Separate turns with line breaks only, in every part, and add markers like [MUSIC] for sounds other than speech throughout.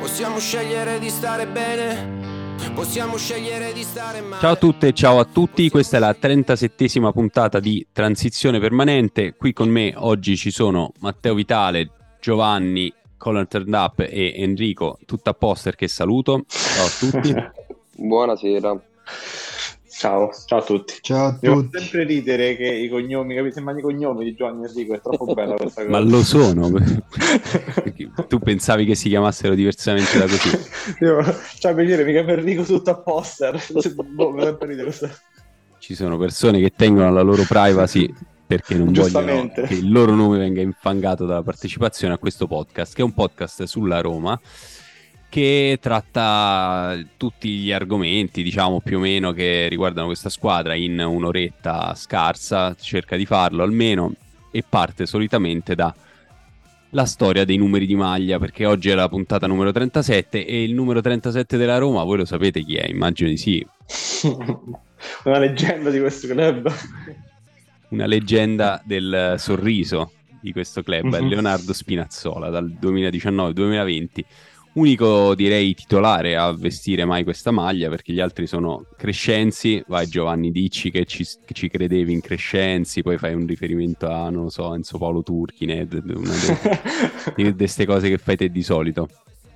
Possiamo scegliere di stare bene. Possiamo scegliere di stare male.
Ciao a tutte e ciao a tutti, questa è la 37esima puntata di Transizione Permanente. Qui con me oggi ci sono Matteo Vitale, Giovanni, Colin Turned Up e Enrico, tutto a poster che saluto. Ciao a tutti. [LAUGHS]
Buonasera.
Ciao, ciao a tutti.
Ciao a
Devo
tutti.
sempre ridere che i cognomi, capite? Sembrano i cognomi di Giovanni Enrico, è troppo bella questa cosa.
Ma lo sono. [LAUGHS] Tu pensavi che si chiamassero diversamente da così.
Io, ciao piacere, mi chiamo Enrico tutto a poster. boh, mi sempre ridere questa.
Ci sono persone che tengono la loro privacy perché non vogliono che il loro nome venga infangato dalla partecipazione a questo podcast, che è un podcast sulla Roma che tratta tutti gli argomenti, diciamo più o meno, che riguardano questa squadra in un'oretta scarsa, cerca di farlo almeno, e parte solitamente da la storia dei numeri di maglia, perché oggi è la puntata numero 37 e il numero 37 della Roma, voi lo sapete chi è, immagino di sì, [LAUGHS]
Una leggenda di questo club.
una leggenda del sorriso di questo club, è
Mhm.
Leonardo Spinazzola dal 2019-2020, unico direi titolare a vestire mai questa maglia perché gli altri sono Crescenzi, vai Giovanni dici che ci, che ci credevi in Crescenzi, poi fai un riferimento a non lo so Enzo Paolo Turchine, una [LAUGHS] di queste cose che fai te di solito,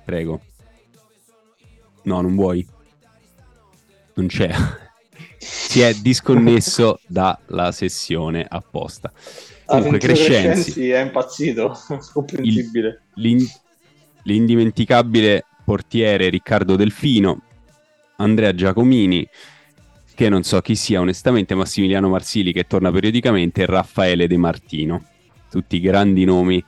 prego. No, non vuoi? Non c'è. [LAUGHS] si è disconnesso dalla sessione apposta. Comunque,
sentito
Crescenzi,
è impazzito, [LAUGHS] comprensibile.
l'in- l'indimenticabile portiere Riccardo Delfino, Andrea Giacomini, che non so chi sia onestamente, Massimiliano Marsili che torna periodicamente, e Raffaele De Martino. Tutti grandi nomi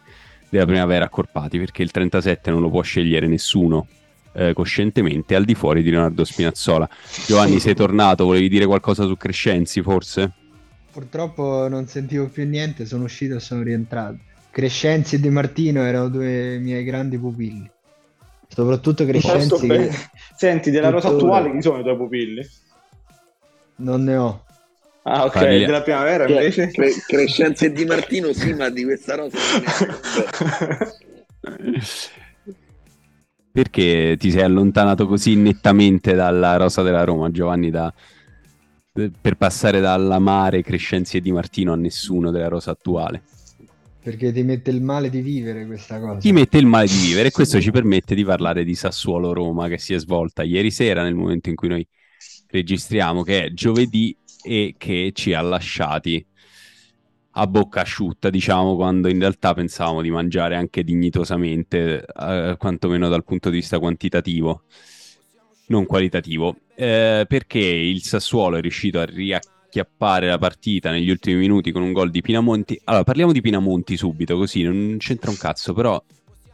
della primavera accorpati, perché il 37 non lo può scegliere nessuno eh, coscientemente al di fuori di Leonardo Spinazzola. Giovanni, sei tornato, volevi dire qualcosa su Crescenzi, forse?
Purtroppo non sentivo più niente, sono uscito e sono rientrato. Crescenzi e Di Martino erano due miei grandi pupilli. Soprattutto Crescenzi che [LAUGHS]
Senti, della rosa attuale chi sono i tuoi pupilli?
non ne ho.
Ah, ok,
Famiglia.
della primavera
Cre-
invece?
Cre- Crescenzi e Di Martino, sì, ma di questa rosa [LAUGHS]
Perché ti sei allontanato così nettamente dalla rosa della Roma, Giovanni, da- per passare dall'amare Crescenzi e Di Martino a nessuno della rosa attuale?
Perché ti mette il male di vivere questa cosa.
Ti mette il male di vivere e questo ci permette di parlare di Sassuolo Roma che si è svolta ieri sera nel momento in cui noi registriamo, che è giovedì e che ci ha lasciati a bocca asciutta, diciamo, quando in realtà pensavamo di mangiare anche dignitosamente, eh, quantomeno dal punto di vista quantitativo, non qualitativo, Eh, perché il Sassuolo è riuscito a riacchiappare la partita negli ultimi minuti con un gol di Pinamonti. Allora, parliamo di Pinamonti subito, così non c'entra un cazzo, però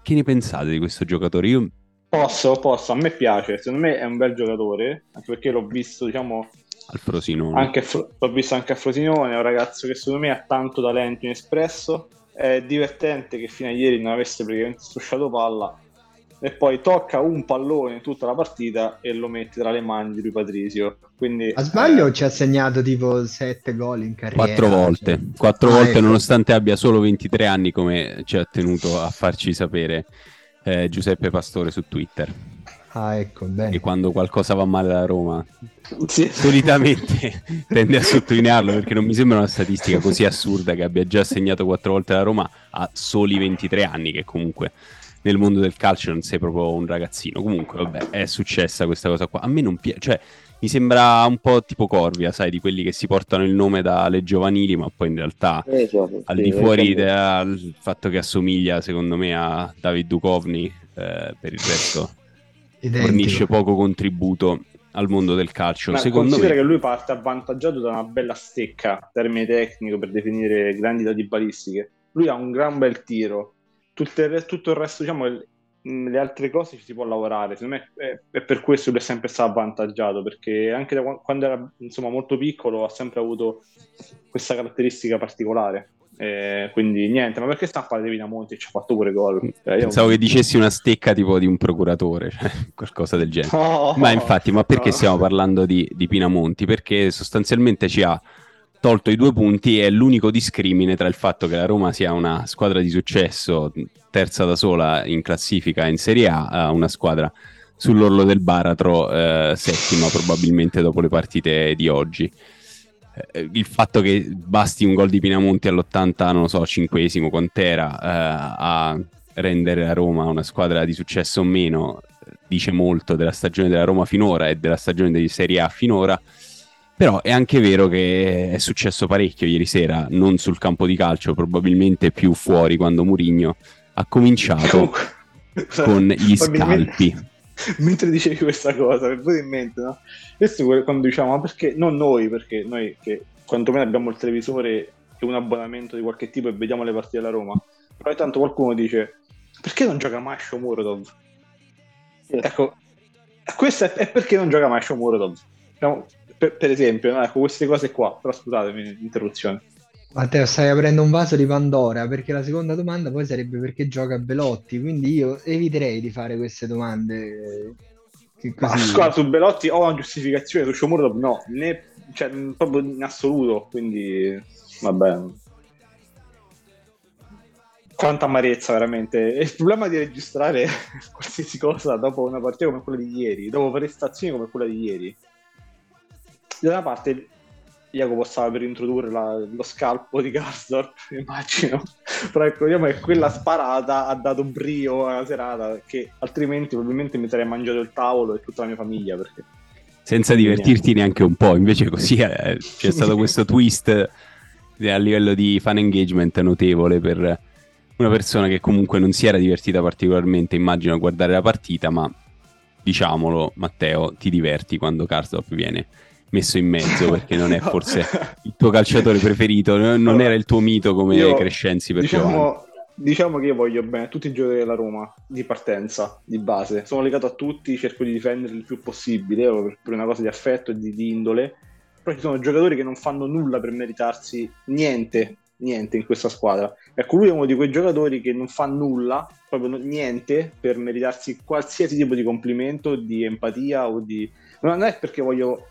che ne pensate di questo giocatore? Io
Posso, posso, a me piace, secondo me è un bel giocatore, anche perché l'ho visto, diciamo,
al Frosinone.
anche l'ho visto anche a Frosinone, è un ragazzo che secondo me ha tanto talento inespresso, è divertente che fino a ieri non avesse praticamente strusciato palla e poi tocca un pallone in tutta la partita e lo mette tra le mani di lui Patrizio. Quindi,
A sbaglio
eh,
ci ha segnato tipo 7 gol in carriera.
Quattro volte, quattro
Ah,
volte
ecco.
nonostante abbia solo 23 anni come ci ha tenuto a farci sapere eh, Giuseppe Pastore su Twitter.
Ah, ecco, bene.
E quando qualcosa va male alla Roma
sì.
solitamente [LAUGHS] tende a sottolinearlo perché non mi sembra una statistica così assurda che abbia già segnato quattro volte la Roma a soli 23 anni che comunque nel mondo del calcio non sei proprio un ragazzino comunque vabbè è successa questa cosa qua a me non piace cioè mi sembra un po' tipo Corvia sai di quelli che si portano il nome dalle giovanili ma poi in realtà
Esatto,
al
sì,
di fuori del fatto che assomiglia secondo me a David Duchovny eh, per il resto
Identico.
fornisce poco contributo al mondo del calcio
Ma
secondo
considera
me
che lui parte avvantaggiato da una bella stecca, termine tecnico per definire grandi doti balistiche. Lui ha un gran bel tiro. Tutto il, tutto il resto, diciamo, il- mh, le altre cose ci si può lavorare. Secondo me è, è per questo che lui è sempre stato avvantaggiato, perché anche da qua- quando era insomma, molto piccolo ha sempre avuto questa caratteristica particolare. Eh, quindi niente, ma perché sta a fare di Pinamonti e ci ha fatto pure gol? Eh, io-
Pensavo che dicessi una stecca tipo di un procuratore, [LAUGHS] cioè qualcosa del genere.
No,
Ma infatti, ma perché
no.
stiamo parlando di, di Pinamonti? Perché sostanzialmente ci ha tolto i due punti è l'unico discrimine tra il fatto che la Roma sia una squadra di successo, terza da sola in classifica in Serie A, a una squadra sull'orlo del baratro, eh, settima probabilmente dopo le partite di oggi. Eh, il fatto che basti un gol di Pinamonti all'80, non lo so, cinquesimo, quant'era, eh, a rendere la Roma una squadra di successo o meno, dice molto della stagione della Roma finora e della stagione di Serie A finora. Però è anche vero che è successo parecchio ieri sera, non sul campo di calcio, probabilmente più fuori quando Murigno ha cominciato con gli scalpi. [LAUGHS]
Mentre dicevi questa cosa, mi è venuto in mente, no? Questo quando diciamo, ma perché non noi, perché noi che quantomeno abbiamo il televisore e un abbonamento di qualche tipo e vediamo le partite della Roma, però ogni tanto qualcuno dice, perché non gioca mai Shomurodov? Ecco, questo è, è perché non gioca mai Shomurodov. Diciamo, per, per esempio, no? ecco, queste cose qua, però scusatemi l'interruzione.
Matteo, stai aprendo un vaso di Pandora perché la seconda domanda poi sarebbe perché gioca Belotti, quindi io eviterei di fare queste domande. eh,
Ma
così...
scusa, su Belotti ho una giustificazione, su Shomurodov no, né, cioè, proprio in assoluto, quindi vabbè. Quanta amarezza veramente. E il problema di registrare [LAUGHS] qualsiasi cosa dopo una partita come quella di ieri, dopo prestazioni come quella di ieri. Da una parte Jacopo stava per introdurre la- lo scalpo di Garsdorp, [LAUGHS] immagino. Però ecco, diciamo che quella sparata ha dato brio alla serata che altrimenti probabilmente mi sarei mangiato il tavolo e tutta la mia famiglia perché
senza divertirti neanche un po'. Invece così eh, c'è [LAUGHS] stato questo twist a livello di fan engagement notevole per una persona che comunque non si era divertita particolarmente, immagino, a guardare la partita, ma diciamolo, Matteo, ti diverti quando Karsdorp viene messo in mezzo perché non è [LAUGHS] forse il tuo calciatore preferito, no- non
Allora,
era il tuo mito come
io-
Crescenzi per Giovanni.
diciamo, diciamo che io voglio bene tutti i giocatori della Roma di partenza, di base. Sono legato a tutti, cerco di difenderli il più possibile per, una cosa di affetto e di, di indole. Però ci sono giocatori che non fanno nulla per meritarsi niente, niente in questa squadra. Ecco, lui è uno di quei giocatori che non fa nulla, proprio niente, per meritarsi qualsiasi tipo di complimento, di empatia o di... Non è perché voglio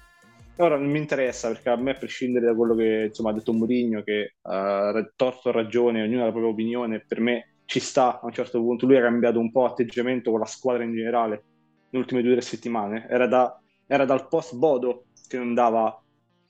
Ora non mi interessa perché a me, a prescindere da quello che insomma, ha detto Mourinho, che ha ra- torto ragione, ognuno ha la propria opinione, per me ci sta a un certo punto. Lui ha cambiato un po' atteggiamento con la squadra in generale nelle ultime due o tre settimane. Era, da- era dal post Bodo che non dava,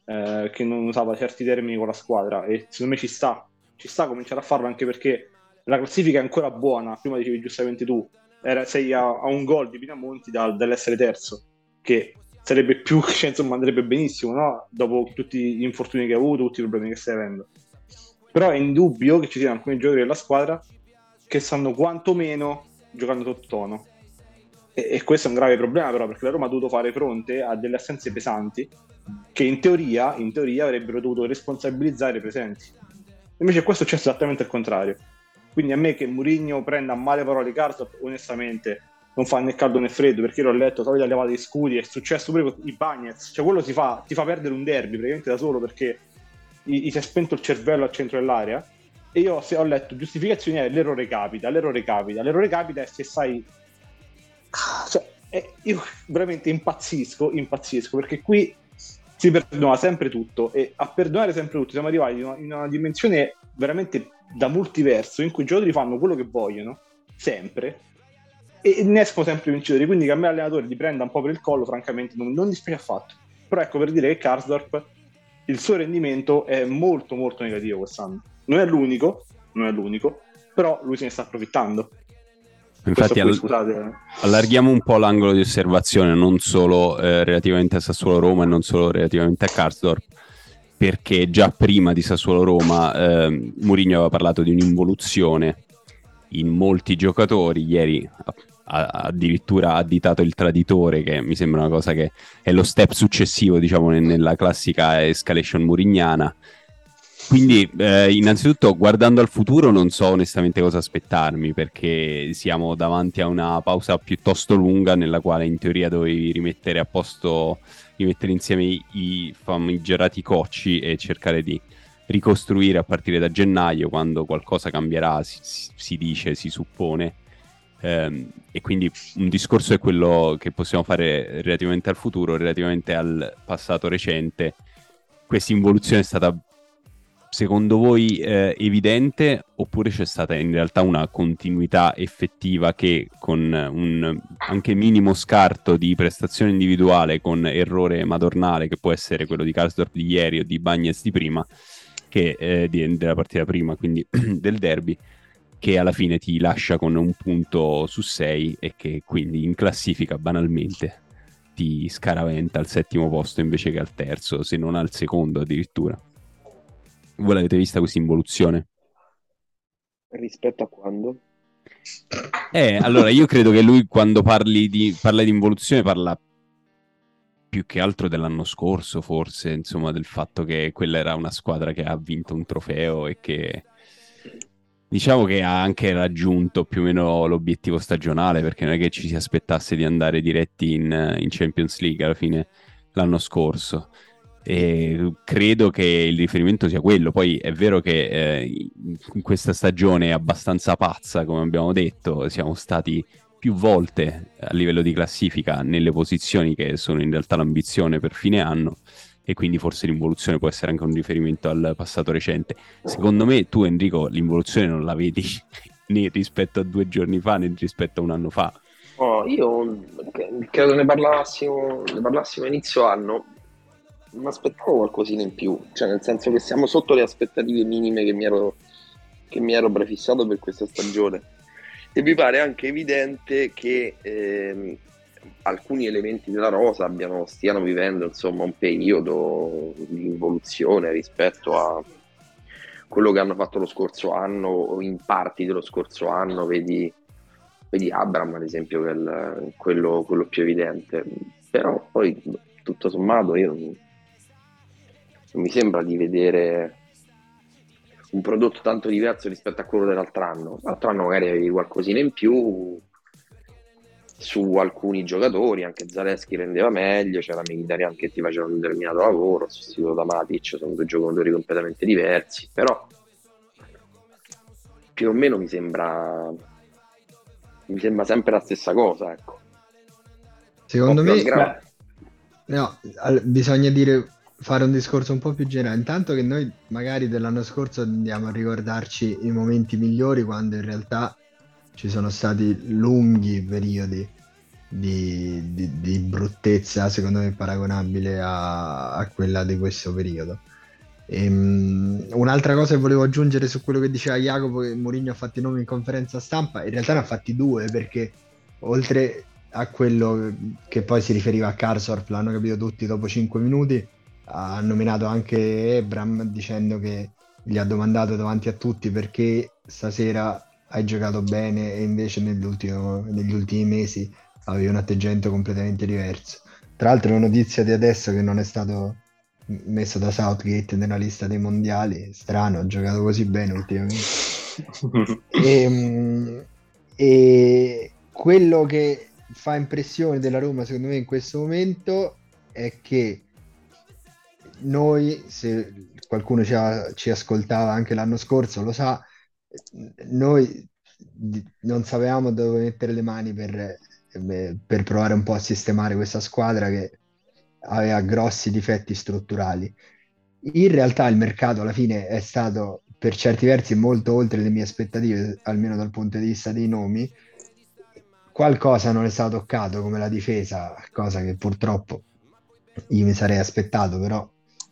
eh, che non usava certi termini con la squadra e secondo me ci sta. Ci sta cominciare a farlo anche perché la classifica è ancora buona. Prima dicevi giustamente tu, era- sei a, a un gol di Pinamonti dal- dall'essere terzo, che sarebbe più, [LAUGHS] cioè, insomma, andrebbe benissimo, no? Dopo tutti gli infortuni che ha avuto, tutti i problemi che stai avendo. Però è indubbio che ci siano alcuni giocatori della squadra che stanno quantomeno giocando sottotono. E, e questo è un grave problema, però, perché la Roma ha dovuto fare fronte a delle assenze pesanti che in teoria, in teoria avrebbero dovuto responsabilizzare i presenti. Invece questo c'è esattamente il contrario. Quindi a me che Mourinho prenda a male parole Karsdorp, onestamente non fa né caldo né freddo, perché l'ho letto, solita levata di scudi, è successo pure con i Bagnets, cioè quello si fa, ti fa perdere un derby praticamente da solo perché gli, gli si è spento il cervello al centro dell'area. E io se ho letto giustificazioni è l'errore capita, l'errore capita, l'errore capita è se sai... Cioè, eh, io veramente impazzisco, impazzisco, perché qui si perdona sempre tutto e a perdonare sempre tutto siamo arrivati in una, in una dimensione veramente da multiverso in cui i giocatori fanno quello che vogliono, sempre, e ne escono sempre vincitori. Quindi che a me l'allenatore li prenda un po' per il collo, francamente, non, non dispiace affatto. Però ecco per dire che Karsdorp il suo rendimento è molto molto negativo quest'anno. Non è l'unico, non è l'unico, però lui se ne sta approfittando.
Infatti,
Questo qui,
al-
scusate, eh.
allarghiamo un po' l'angolo di osservazione, non solo eh, relativamente a Sassuolo Roma e non solo relativamente a Karsdorp, perché già prima di Sassuolo Roma eh, Mourinho aveva parlato di un'involuzione in molti giocatori. Ieri ha, addirittura additato il traditore, che mi sembra una cosa che è lo step successivo, diciamo, ne- nella classica escalation murignana. Quindi, eh, innanzitutto, guardando al futuro, non so onestamente cosa aspettarmi, perché siamo davanti a una pausa piuttosto lunga, nella quale in teoria dovevi rimettere a posto, rimettere insieme i, i famigerati cocci e cercare di ricostruire a partire da gennaio, quando qualcosa cambierà, si, si dice, si suppone. Um, e quindi un discorso è quello che possiamo fare relativamente al futuro, relativamente al passato recente. Questa involuzione è stata secondo voi eh, evidente oppure c'è stata in realtà una continuità effettiva che con un anche minimo scarto di prestazione individuale con errore madornale che può essere quello di Karsdorp di ieri o di Bagnez di prima che eh, di, della partita prima quindi [CLEARS THROAT] del derby che alla fine ti lascia con un punto su sei e che quindi in classifica banalmente ti scaraventa al settimo posto invece che al terzo se non al secondo addirittura voi l'avete vista questa involuzione?
Rispetto a quando?
Eh, allora io credo che lui quando parli di, parla di involuzione parla più che altro dell'anno scorso, forse, insomma, del fatto che quella era una squadra che ha vinto un trofeo e che diciamo che ha anche raggiunto più o meno l'obiettivo stagionale, perché non è che ci si aspettasse di andare diretti in, in Champions League alla fine l'anno scorso. E credo che il riferimento sia quello. Poi è vero che eh, in questa stagione abbastanza pazza, come abbiamo detto, siamo stati più volte a livello di classifica nelle posizioni che sono in realtà l'ambizione per fine anno e quindi forse l'involuzione può essere anche un riferimento al passato recente. Secondo me tu Enrico l'involuzione non la vedi [LAUGHS] né rispetto a due giorni fa né rispetto a un anno fa.
Oh, io credo ne parlassimo, ne parlassimo inizio anno mi aspettavo qualcosina in più, cioè nel senso che siamo sotto le aspettative minime che mi ero, che mi ero prefissato per questa stagione. E mi pare anche evidente che ehm, alcuni elementi della rosa abbiano, stiano vivendo insomma, un periodo di involuzione rispetto a quello che hanno fatto lo scorso anno o in parti dello scorso anno, vedi, vedi Abram ad esempio, che è quello, quello più evidente. Però poi tutto sommato io non, non mi sembra di vedere un prodotto tanto diverso rispetto a quello dell'altro anno. L'altro anno magari avevi qualcosina in più su alcuni giocatori, anche Zaleschi rendeva meglio, c'era Mkhitaryan che ti faceva un determinato lavoro, sostituito da Matic, sono due giocatori completamente diversi, però più o meno mi sembra mi sembra sempre la stessa cosa, ecco.
Secondo me no, bisogna dire fare un discorso un po' più generale. Intanto che noi magari dell'anno scorso andiamo a ricordarci i momenti migliori quando in realtà ci sono stati lunghi periodi di, di, di bruttezza, secondo me paragonabile a, a quella di questo periodo. E, um, un'altra cosa che volevo aggiungere su quello che diceva Jacopo, che Mourinho ha fatto i nomi in conferenza stampa, in realtà ne ha fatti due perché oltre a quello che poi si riferiva a Carsorf, l'hanno capito tutti dopo 5 minuti, ha nominato anche Ebram dicendo che gli ha domandato davanti a tutti perché stasera hai giocato bene e invece negli ultimi mesi avevi un atteggiamento completamente diverso. Tra l'altro la notizia di adesso che non è stato messo da Southgate nella lista dei mondiali, strano, ha giocato così bene ultimamente. e, [LAUGHS] ehm, e quello che fa impressione della Roma secondo me in questo momento è che noi, se qualcuno ci, ha, ci ascoltava anche l'anno scorso, lo sa, noi non sapevamo dove mettere le mani per, per provare un po' a sistemare questa squadra che aveva grossi difetti strutturali. In realtà il mercato alla fine è stato per certi versi molto oltre le mie aspettative, almeno dal punto di vista dei nomi. Qualcosa non è stato toccato come la difesa, cosa che purtroppo io mi sarei aspettato, però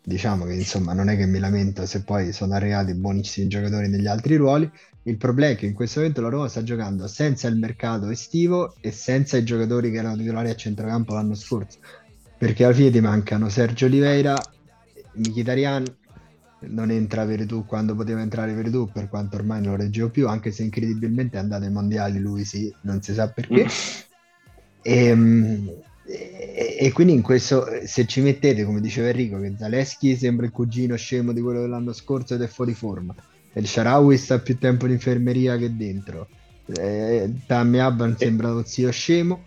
diciamo che insomma non è che mi lamento se poi sono arrivati buonissimi giocatori negli altri ruoli. Il problema è che in questo momento la Roma sta giocando senza il mercato estivo e senza i giocatori che erano titolari a centrocampo l'anno scorso. Perché alla fine ti mancano Sergio Oliveira, Mkhitaryan, non entra Veretù quando poteva entrare Veretù, per quanto ormai non lo reggevo più, anche se incredibilmente è andato ai mondiali lui sì, non si sa perché. e, ehm, e, e, quindi in questo, se ci mettete, come diceva Enrico, che Zaleschi sembra il cugino scemo di quello dell'anno scorso ed è fuori forma, e il Sharawi sta più tempo in infermeria che dentro, eh, Tammy Abban sembra lo zio scemo,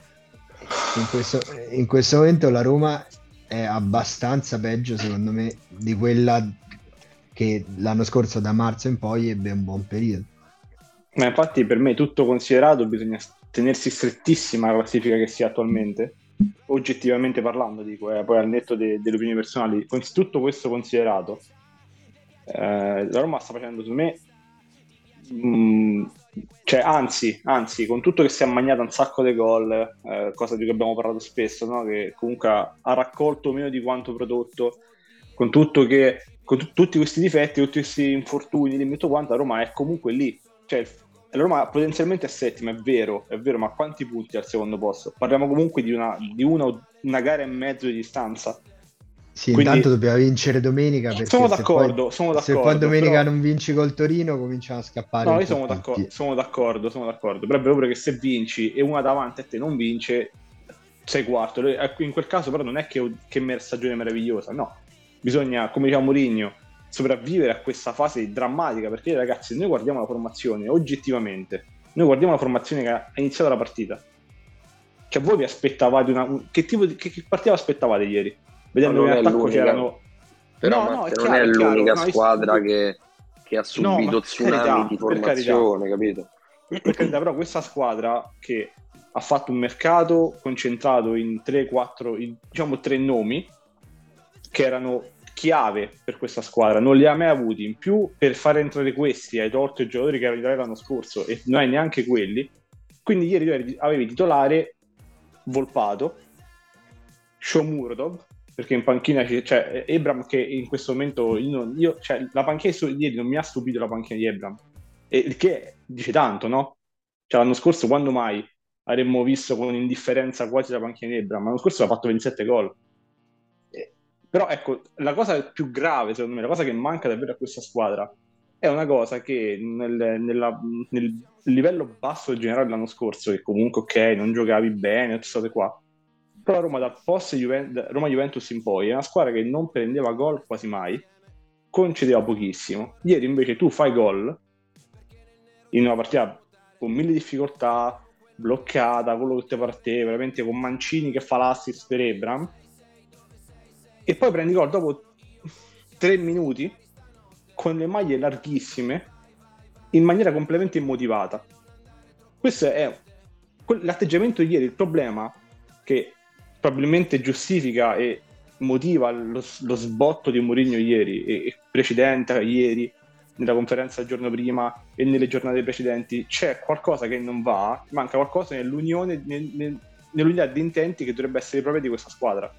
in questo, in questo momento la Roma è abbastanza peggio secondo me di quella che l'anno scorso da marzo in poi ebbe un buon periodo.
Ma infatti per me tutto considerato bisogna tenersi strettissima la classifica che si ha attualmente, oggettivamente parlando, dico, eh, poi al netto de- delle opinioni personali, con tutto questo considerato, eh, la Roma sta facendo su me, mh, mm, cioè, anzi, anzi, con tutto che si è mangiato un sacco di gol, eh, cosa di cui abbiamo parlato spesso, no? che comunque ha raccolto meno di quanto prodotto, con tutto che con t- tutti questi difetti, tutti questi infortuni, tutto quanto, la Roma è comunque lì. Cioè, la Roma potenzialmente è settima, è vero, è vero, ma quanti punti al secondo posto? Parliamo comunque di una, di una, una gara e mezzo di distanza.
Sì, Quindi, intanto dobbiamo vincere domenica.
Sono d'accordo,
poi,
sono d'accordo.
Se poi domenica
però...
non vinci col Torino, cominciamo a scappare.
No, io sono d'accordo, sono d'accordo, sono d'accordo. Però è vero che se vinci e una davanti a te non vince, sei quarto. In quel caso, però, non è che, che stagione meravigliosa, no. Bisogna, come diceva Mourinho, sopravvivere a questa fase drammatica perché ragazzi noi guardiamo la formazione oggettivamente. Noi guardiamo la formazione che ha iniziato la partita. Cioè voi vi aspettavate una che tipo di che, che partita aspettavate ieri? Vedendo che attacco c'erano
però no, no, è non chiaro, è l'unica chiaro, squadra no, che, che, ha subito no, tsunami carità, di formazione capito?
Per carità però questa squadra che ha fatto un mercato concentrato in 3-4 diciamo tre nomi che erano chiave per questa squadra, non li ha mai avuti. In più, per far entrare questi, hai tolto i giocatori che avevi l'anno scorso e non hai neanche quelli. Quindi ieri avevi titolare Volpato, Shomurodov, perché in panchina c'è cioè, Ebram che in questo momento io, io cioè, la panchina di ieri non mi ha stupito la panchina di Ebram, il che dice tanto, no? Cioè, l'anno scorso quando mai avremmo visto con indifferenza quasi la panchina di Ebram? L'anno scorso ha fatto 27 gol però ecco, la cosa più grave, secondo me, la cosa che manca davvero a questa squadra è una cosa che nel, nella, nel livello basso generale dell'anno scorso, che comunque ok, non giocavi bene, tutte state qua, però Roma dal post Juventus, Roma Juventus in poi è una squadra che non prendeva gol quasi mai, concedeva pochissimo. Ieri invece tu fai gol in una partita con mille difficoltà, bloccata, quello che ti parte, veramente con Mancini che fa l'assist per Ebram e poi prendi gol dopo tre minuti con le maglie larghissime in maniera completamente immotivata. Questo è l'atteggiamento di ieri, il problema che probabilmente giustifica e motiva lo, lo sbotto di Mourinho ieri e, e precedente ieri nella conferenza il giorno prima e nelle giornate precedenti c'è qualcosa che non va, manca qualcosa nell'unione, nel, nel, nell'unità di intenti che dovrebbe essere propria di questa squadra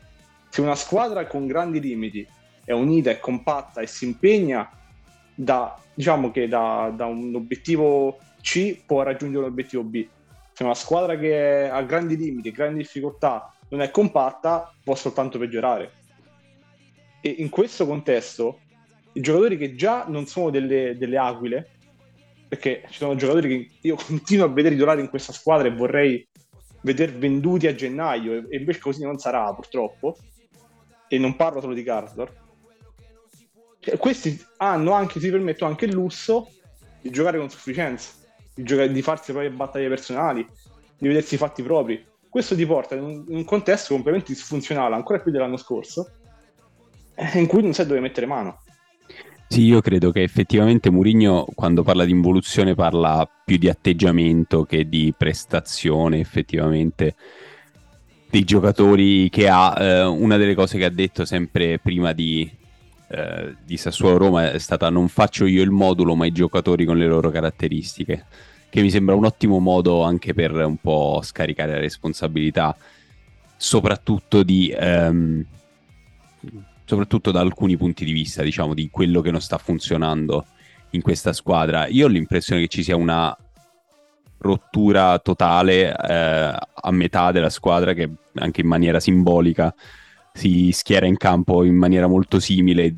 se una squadra con grandi limiti è unita, è compatta e si impegna da, diciamo che da, da un obiettivo C può raggiungere l'obiettivo B. Se una squadra che ha grandi limiti, grandi difficoltà, non è compatta, può soltanto peggiorare. E in questo contesto, i giocatori che già non sono delle, delle aquile, perché ci sono giocatori che io continuo a vedere titolari in questa squadra e vorrei vedere venduti a gennaio, e invece così non sarà purtroppo e non parlo solo di Karsdorp, cioè, questi hanno anche, si permettono anche il lusso di giocare con sufficienza, di, giocare, di farsi le proprie battaglie personali, di vedersi i fatti propri. Questo ti porta in un, in un contesto completamente disfunzionale, ancora più dell'anno scorso, eh, in cui non sai dove mettere mano.
Sì, io credo che effettivamente Mourinho quando parla di involuzione parla più di atteggiamento che di prestazione effettivamente dei giocatori che ha. Eh, una delle cose che ha detto sempre prima di, eh, di Sassuolo Roma è stata non faccio io il modulo ma i giocatori con le loro caratteristiche che mi sembra un ottimo modo anche per un po' scaricare la responsabilità soprattutto di ehm, soprattutto da alcuni punti di vista diciamo di quello che non sta funzionando in questa squadra io ho l'impressione che ci sia una rottura totale eh, a metà della squadra che anche in maniera simbolica si schiera in campo in maniera molto simile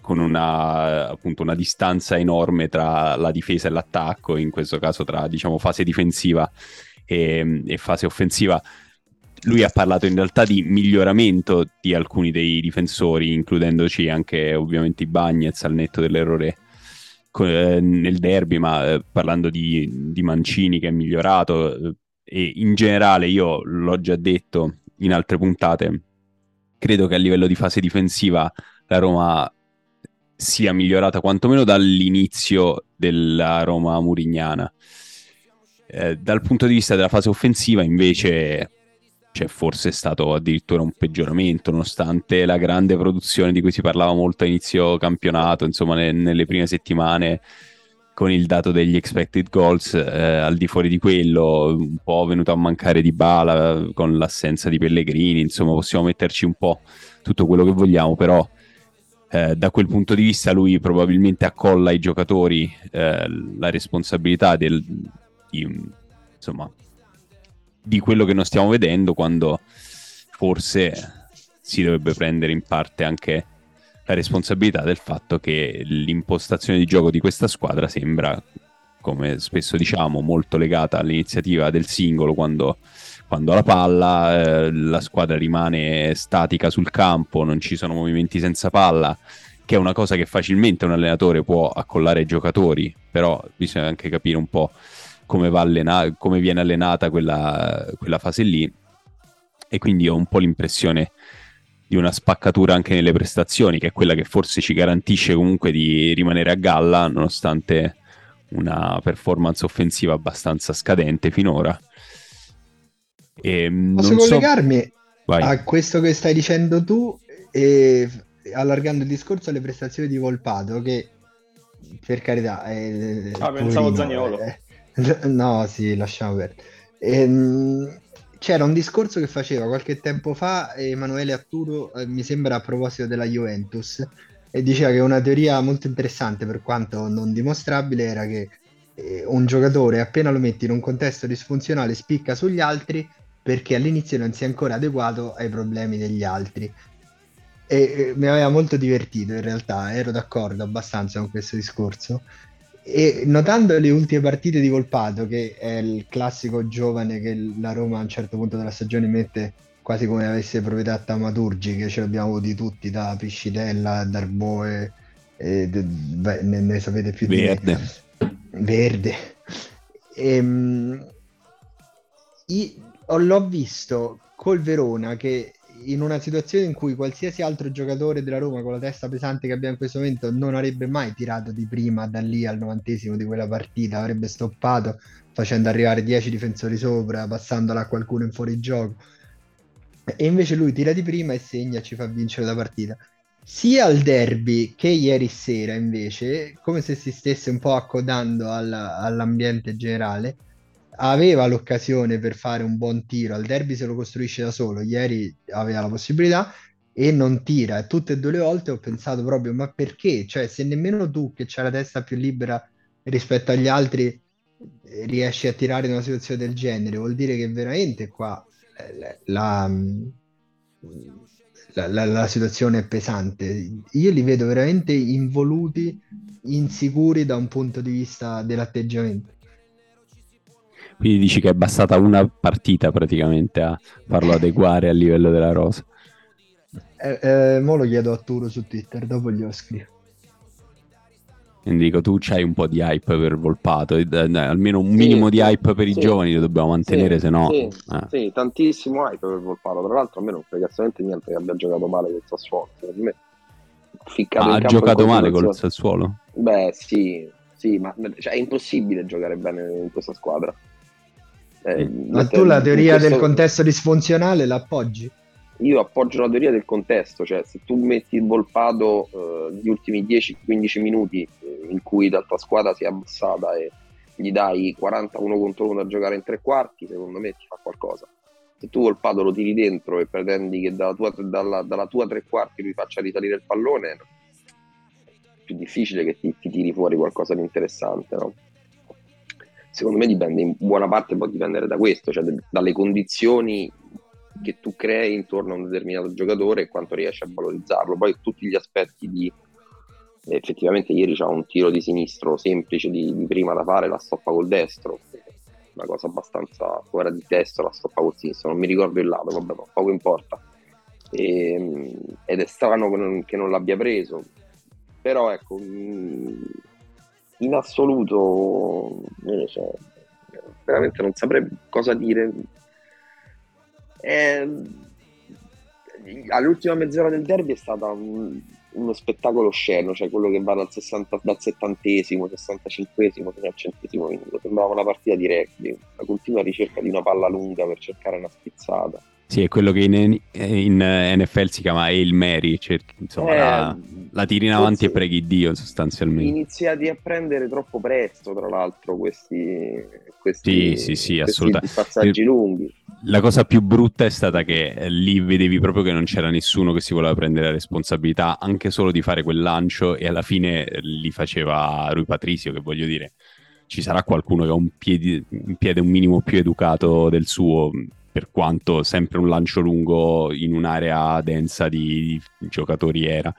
con una, appunto, una distanza enorme tra la difesa e l'attacco, in questo caso tra diciamo, fase difensiva e, e fase offensiva. Lui ha parlato in realtà di miglioramento di alcuni dei difensori, includendoci anche ovviamente i Bagnets al netto dell'errore nel derby, ma eh, parlando di, di, Mancini che è migliorato eh, e in generale io l'ho già detto in altre puntate, credo che a livello di fase difensiva la Roma sia migliorata quantomeno dall'inizio della Roma murignana. Eh, dal punto di vista della fase offensiva, invece, c'è forse stato addirittura un peggioramento, nonostante la grande produzione di cui si parlava molto a inizio campionato, insomma, ne- nelle prime settimane con il dato degli expected goals, eh, al di fuori di quello, un po' venuto a mancare di bala con l'assenza di Pellegrini, insomma, possiamo metterci un po' tutto quello che vogliamo, però eh, da quel punto di vista lui probabilmente accolla ai giocatori eh, la responsabilità del, di, insomma, di quello che non stiamo vedendo quando forse si dovrebbe prendere in parte anche la responsabilità del fatto che l'impostazione di gioco di questa squadra sembra, come spesso diciamo, molto legata all'iniziativa del singolo quando, quando ha la palla, eh, la squadra rimane statica sul campo, non ci sono movimenti senza palla, che è una cosa che facilmente un allenatore può accollare ai giocatori, però bisogna anche capire un po' come, allena- come viene allenata quella, quella fase lì. E quindi ho un po' l'impressione di una spaccatura anche nelle prestazioni, che è quella che forse ci garantisce comunque di rimanere a galla, nonostante una performance offensiva abbastanza scadente finora.
E Posso collegarmi so... a questo che stai dicendo tu e allargando il discorso alle prestazioni di Volpato che per carità è,
ah, pensavo Zagnolo è, [LAUGHS]
no sì lasciamo perdere ehm, c'era un discorso che faceva qualche tempo fa Emanuele Atturo, eh, mi sembra a proposito della Juventus, e diceva che una teoria molto interessante, per quanto non dimostrabile, era che eh, un giocatore appena lo metti in un contesto disfunzionale spicca sugli altri perché all'inizio non si è ancora adeguato ai problemi degli altri. E eh, mi aveva molto divertito in realtà, ero d'accordo abbastanza con questo discorso. E notando le ultime partite di Volpato, che è il classico giovane che la Roma a un certo punto della stagione mette quasi come avesse proprietà taumaturgi, che ce l'abbiamo avuti tutti, da Piscitella, Darboe, e, beh, ne, ne, sapete più
Verde.
di me. Verde. E, um, l'ho visto col Verona che in una situazione in cui qualsiasi altro giocatore della Roma con la testa pesante che abbiamo in questo momento non avrebbe mai tirato di prima da lì al novantesimo di quella partita, avrebbe stoppato facendo arrivare 10 difensori sopra, passandola a qualcuno in fuorigioco. E invece lui tira di prima e segna ci fa vincere la partita. Sia al derby che ieri sera, invece, come se si stesse un po' accodando alla, all'ambiente generale, aveva l'occasione per fare un buon tiro, al derby se lo costruisce da solo, ieri aveva la possibilità e non tira. Tutte e due le volte ho pensato proprio, ma perché? Cioè, se nemmeno tu che c'hai la testa più libera rispetto agli altri eh, riesci a tirare in una situazione del genere, vuol dire che veramente qua eh, la, la, la, la situazione è pesante. Io li vedo veramente involuti, insicuri da un punto di vista dell'atteggiamento.
Quindi dici che è bastata una partita praticamente a farlo adeguare al livello della rosa.
Eh, eh, mo lo chiedo a Turo su Twitter, dopo glielo scrivo.
Quindi dico, tu c'hai un po' di hype per Volpato, eh, almeno un minimo sì, di hype per sì, i giovani lo dobbiamo mantenere,
sì,
se no...
Sì, eh. sì, tantissimo hype per Volpato, tra l'altro a me non frega assolutamente niente che abbia giocato male col Sassuolo, secondo me...
Ah, ha giocato male col Sassuolo?
Beh sì, sì, ma cioè, è impossibile giocare bene in questa squadra.
Eh, Ma tu la teoria questo... del contesto disfunzionale l'appoggi?
Io appoggio la teoria del contesto, cioè se tu metti il Volpato eh, gli ultimi 10-15 minuti eh, in cui la tua squadra si è abbassata e gli dai 41 contro 1 da giocare in tre quarti, secondo me ti fa qualcosa. Se tu Volpato lo tiri dentro e pretendi che dalla tua, dalla, dalla tua tre quarti lui faccia risalire il pallone, è più difficile che ti, ti tiri fuori qualcosa di interessante, no? Secondo me dipende in buona parte può dipendere da questo, cioè de- dalle condizioni che tu crei intorno a un determinato giocatore e quanto riesci a valorizzarlo. Poi tutti gli aspetti di effettivamente ieri c'è un tiro di sinistro semplice di, di, prima da fare, la stoppa col destro, una cosa abbastanza fuori di testo, la stoppa col sinistro, non mi ricordo il lato, vabbè, poco importa. E, ehm, ed è strano che non, che non l'abbia preso, però ecco, mh, in assoluto non lo so, veramente non saprei cosa dire. Eh, all'ultima mezz'ora del derby è stata un, uno spettacolo sceno, cioè quello che va dal, 60, dal 70esimo, 65esimo fino al centesimo minuto. Sembrava una partita di rugby, la continua ricerca di una palla lunga per cercare una spizzata.
Sì, è quello che in, in NFL si chiama Hail Mary, cioè, insomma, eh, la, la, tiri in avanti e preghi Dio sostanzialmente.
Iniziati a prendere troppo presto, tra l'altro, questi,
questi, sì, sì, sì, assolutamente.
passaggi lunghi.
La cosa più brutta è stata che eh, lì vedevi proprio che non c'era nessuno che si voleva prendere la responsabilità anche solo di fare quel lancio e alla fine eh, li faceva Rui Patrizio, che voglio dire, ci sarà qualcuno che ha un piede, un piede un minimo più educato del suo, per quanto sempre un lancio lungo in un'area densa di, di giocatori era.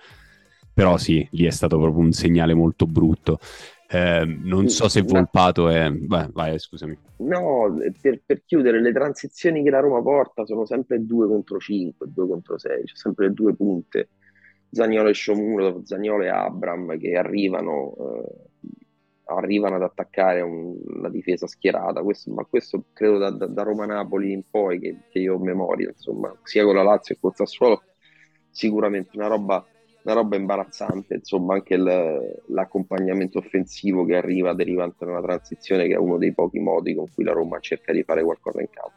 Però sì, lì è stato proprio un segnale molto brutto. Eh, non so se Volpato è... Vai, vai scusami.
No, per, per, chiudere, le transizioni che la Roma porta sono sempre 2 contro 5, 2 contro 6, c'è sempre due punte. Zagnolo e Shomuro, Zagnolo e Abram che arrivano, eh, arrivano ad attaccare la difesa schierata, questo, ma questo credo da, da, da Roma-Napoli in poi che, che, io ho memoria, insomma, sia con la Lazio che con il Sassuolo, sicuramente una roba una roba imbarazzante, insomma anche il, l'accompagnamento offensivo che arriva derivante da una transizione che è uno dei pochi modi con cui la Roma cerca di fare qualcosa in campo.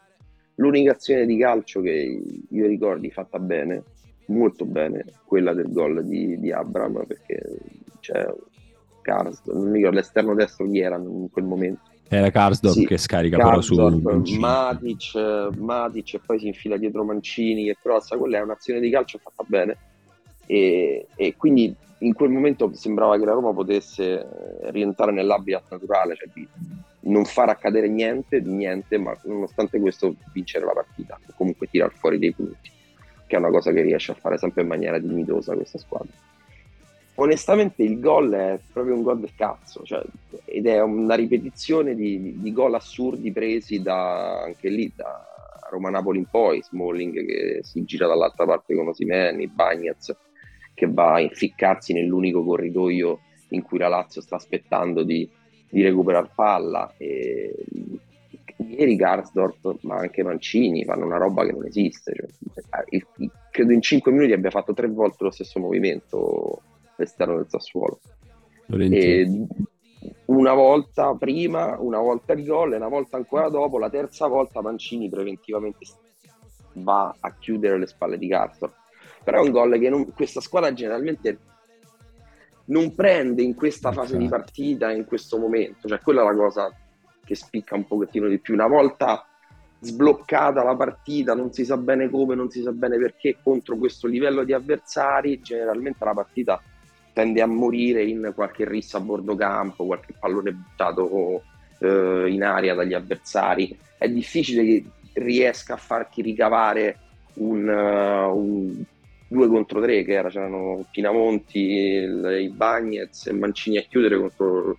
L'unica azione di calcio che io ricordi fatta bene, molto bene, quella del gol di, di Abram perché c'è Karsdorp, non mi ricordo l'esterno destro chi era in quel momento.
Era Karsdorp sì, che scarica Karsdorp, però
su Matic, Matic e poi si infila dietro Mancini che crossa, quella è un'azione di calcio fatta bene e, e, quindi in quel momento sembrava che la Roma potesse eh, rientrare nell'habitat naturale, cioè di non far accadere niente, di niente, ma nonostante questo vincere la partita, o comunque tirar fuori dei punti, che è una cosa che riesce a fare sempre in maniera dignitosa questa squadra. Onestamente il gol è proprio un gol del cazzo, cioè, ed è una ripetizione di, di, gol assurdi presi da, anche lì da Roma-Napoli in poi, Smalling che si gira dall'altra parte con Osimeni, Bagnez che va a inficcarsi nell'unico corridoio in cui la Lazio sta aspettando di, di recuperare palla. E, ieri Garsdorp, ma anche Mancini, fanno una roba che non esiste. Cioè, il, credo in 5 minuti abbia fatto tre volte lo stesso movimento all'esterno del Sassuolo. una volta prima, una volta il gol e una volta ancora dopo, la terza volta Mancini preventivamente va a chiudere le spalle di Garsdorp però è un gol che non, questa squadra generalmente non prende in questa fase di partita, in questo momento, cioè quella è la cosa che spicca un pochettino di più. Una volta sbloccata la partita, non si sa bene come, non si sa bene perché, contro questo livello di avversari, generalmente la partita tende a morire in qualche rissa a bordo campo, qualche pallone buttato eh, in aria dagli avversari. È difficile che riesca a farti ricavare un, uh, un due contro tre che era, c'erano Pinamonti, il, i Bagnets e Mancini a chiudere contro,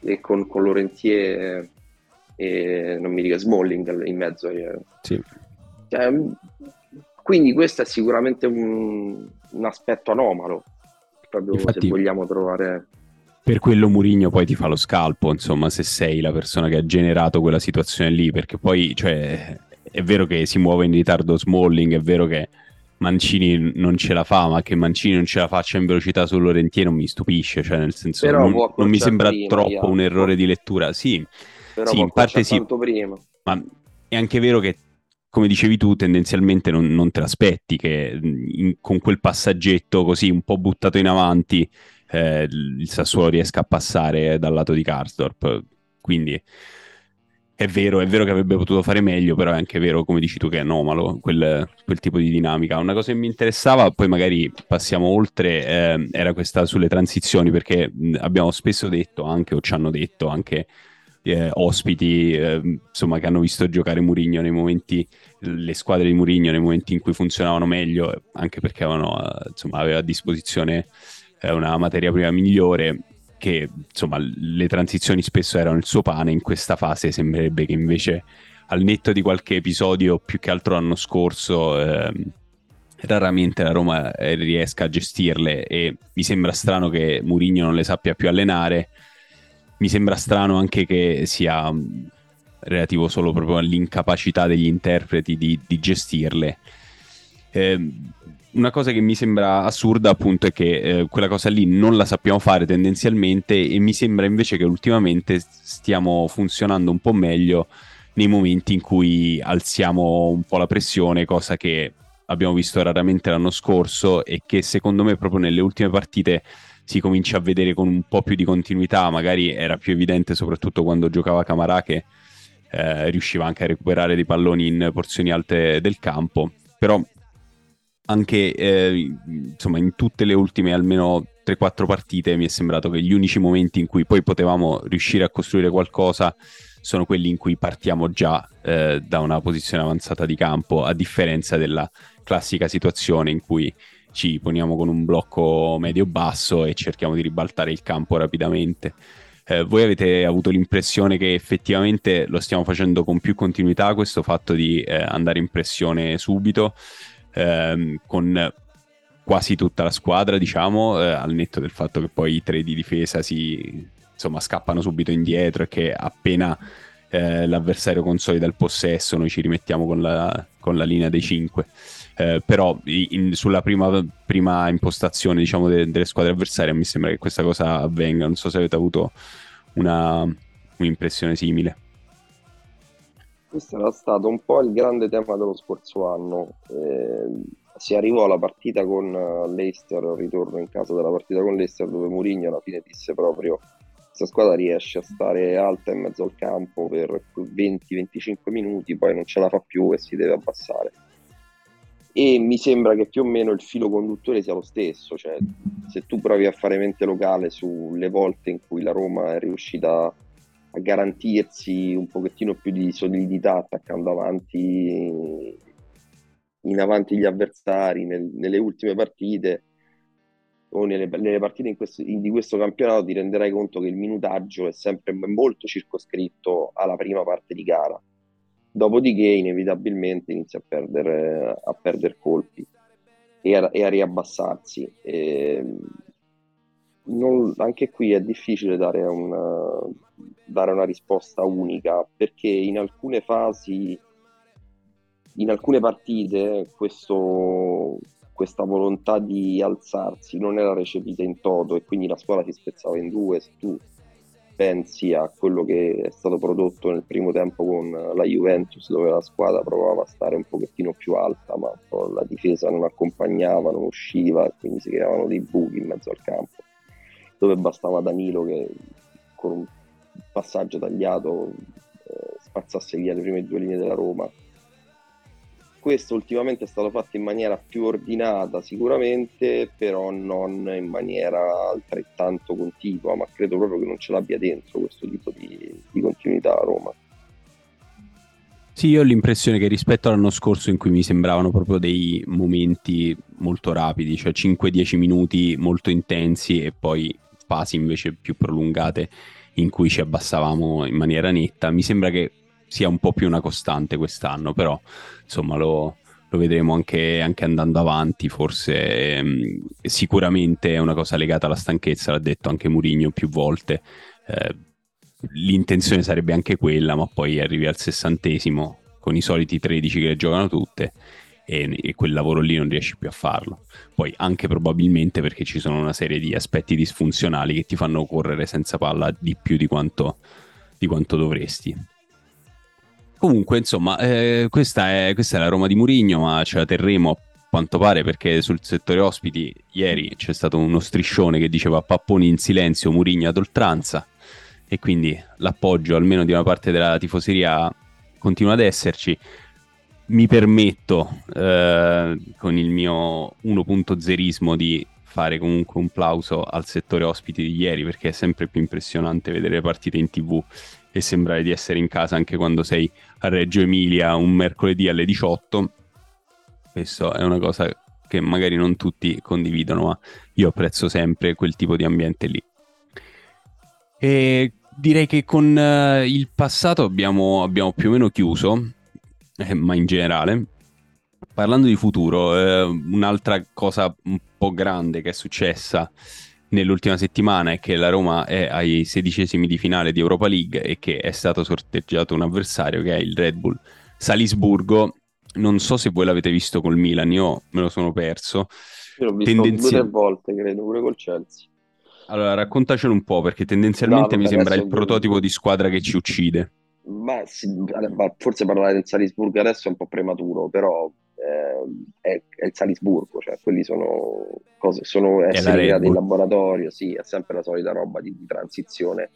e con, con Lorentier e non mi dica Smalling in mezzo. Eh.
Sì.
Cioè, quindi questo è sicuramente un, un aspetto anomalo, proprio Infatti, se vogliamo trovare...
Per quello Murigno poi ti fa lo scalpo, insomma, se sei la persona che ha generato quella situazione lì, perché poi, cioè, è vero che si muove in ritardo Smalling, è vero che Mancini non ce la fa, ma che Mancini non ce la faccia in velocità su Lorentier non mi stupisce, cioè nel senso non, non, mi sembra prima, troppo yeah. un errore di lettura. Sì, sì in parte sì,
prima.
ma è anche vero che come dicevi tu, tendenzialmente non, non te l'aspetti che in, con quel passaggetto così un po' buttato in avanti eh, il Sassuolo riesca a passare dal lato di Karsdorp. Quindi è vero, è vero che avrebbe potuto fare meglio, però è anche vero, come dici tu, che è anomalo quel, quel tipo di dinamica. Una cosa che mi interessava, poi magari passiamo oltre, eh, era questa sulle transizioni, perché mh, abbiamo spesso detto anche, o ci hanno detto anche eh, ospiti, eh, insomma, che hanno visto giocare Murigno nei momenti, le squadre di Murigno nei momenti in cui funzionavano meglio, anche perché avevano, eh, insomma, aveva a disposizione eh, una materia prima migliore che insomma le transizioni spesso erano il suo pane, in questa fase sembrerebbe che invece al netto di qualche episodio più che altro l'anno scorso eh, raramente la Roma eh, riesca a gestirle e mi sembra strano che Mourinho non le sappia più allenare, mi sembra strano anche che sia relativo solo proprio all'incapacità degli interpreti di, di gestirle. Eh, una cosa che mi sembra assurda appunto è che eh, quella cosa lì non la sappiamo fare tendenzialmente e mi sembra invece che ultimamente stiamo funzionando un po' meglio nei momenti in cui alziamo un po' la pressione, cosa che abbiamo visto raramente l'anno scorso e che secondo me proprio nelle ultime partite si comincia a vedere con un po' più di continuità, magari era più evidente soprattutto quando giocava Camarà che eh, riusciva anche a recuperare dei palloni in porzioni alte del campo, però anche eh, insomma in tutte le ultime almeno 3-4 partite mi è sembrato che gli unici momenti in cui poi potevamo riuscire a costruire qualcosa sono quelli in cui partiamo già eh, da una posizione avanzata di campo, a differenza della classica situazione in cui ci poniamo con un blocco medio-basso e cerchiamo di ribaltare il campo rapidamente. Eh, voi avete avuto l'impressione che effettivamente lo stiamo facendo con più continuità, questo fatto di eh, andare in pressione subito, ehm, con quasi tutta la squadra, diciamo, eh, al netto del fatto che poi i tre di difesa si insomma, scappano subito indietro e che appena eh, l'avversario consolida il possesso noi ci rimettiamo con la, con la linea dei cinque. Eh, però in, sulla prima, prima, impostazione diciamo, de, delle squadre avversarie mi sembra che questa cosa avvenga. Non so se avete avuto una, un'impressione simile.
Questo era stato un po' il grande tema dello scorso anno. Eh, si arrivò alla partita con Leicester, al ritorno in casa della partita con Leicester, dove Mourinho alla fine disse proprio questa squadra riesce a stare alta in mezzo al campo per 20-25 minuti, poi non ce la fa più e si deve abbassare. E mi sembra che più o meno il filo conduttore sia lo stesso, cioè se tu provi a fare mente locale sulle volte in cui la Roma è riuscita a garantirsi un pochettino più di solidità attaccando avanti in avanti gli avversari nel, nelle ultime partite, o nelle, nelle partite in questo, in, di questo campionato ti renderai conto che il minutaggio è sempre molto circoscritto alla prima parte di gara. Dopodiché inevitabilmente inizia a perdere, a perdere colpi e a, e a riabbassarsi. E, non, anche qui è difficile dare una, dare una risposta unica perché in alcune fasi, in alcune partite, questo, questa volontà di alzarsi non era recepita in toto e quindi la squadra si spezzava in due. Se tu pensi a quello che è stato prodotto nel primo tempo con la Juventus, dove la squadra provava a stare un pochettino più alta, ma la difesa non accompagnava, non usciva quindi si creavano dei buchi in mezzo al campo, dove bastava Danilo che con un passaggio tagliato eh, spazzasse via le prime due linee della Roma questo ultimamente è stato fatto in maniera più ordinata sicuramente, però non in maniera altrettanto continua, ma credo proprio che non ce l'abbia dentro questo tipo di, di continuità a Roma.
Sì, io ho l'impressione che rispetto all'anno scorso in cui mi sembravano proprio dei momenti molto rapidi, cioè 5-10 minuti molto intensi e poi fasi invece più prolungate in cui ci abbassavamo in maniera netta, mi sembra che sia un po' più una costante quest'anno, però insomma lo, lo vedremo anche, anche, andando avanti, forse ehm, sicuramente è una cosa legata alla stanchezza, l'ha detto anche Murigno più volte. Eh, l'intenzione sarebbe anche quella, ma poi arrivi al sessantesimo con i soliti 13 che le giocano tutte e, e, quel lavoro lì non riesci più a farlo. Poi anche probabilmente perché ci sono una serie di aspetti disfunzionali che ti fanno correre senza palla di più di quanto, di quanto dovresti. Comunque, insomma, eh, questa, è, questa, è, la Roma di Murigno, ma ce la terremo a quanto pare perché sul settore ospiti ieri c'è stato uno striscione che diceva papponi in silenzio, Murigno ad oltranza e quindi l'appoggio almeno di una parte della tifoseria continua ad esserci. Mi permetto eh, con il mio 1.0ismo di fare comunque un plauso al settore ospiti di ieri perché è sempre più impressionante vedere le partite in tv e sembrare di essere in casa anche quando sei a Reggio Emilia un mercoledì alle 18. Questo è una cosa che magari non tutti condividono, ma io apprezzo sempre quel tipo di ambiente lì. E direi che con uh, il passato abbiamo, abbiamo, più o meno chiuso, eh, ma in generale. Parlando di futuro, eh, un'altra cosa un po' grande che è successa nell'ultima settimana è che la Roma è ai sedicesimi di finale di Europa League e che è stato sorteggiato un avversario che è il Red Bull Salisburgo non so se voi l'avete visto col Milan, io me lo sono perso.
Io l'ho visto
Tendenzi-
due o tre volte, credo, pure col Chelsea.
Allora, raccontacelo un po', perché tendenzialmente
No,
mi sembra il prototipo di squadra che ci uccide.
Ma, sì, ma forse parlare del Salisburgo adesso è un po' prematuro, però è, è il Salisburgo, cioè quelli sono cose, sono esseri creati in laboratorio, sì, è sempre la solita roba di, di transizione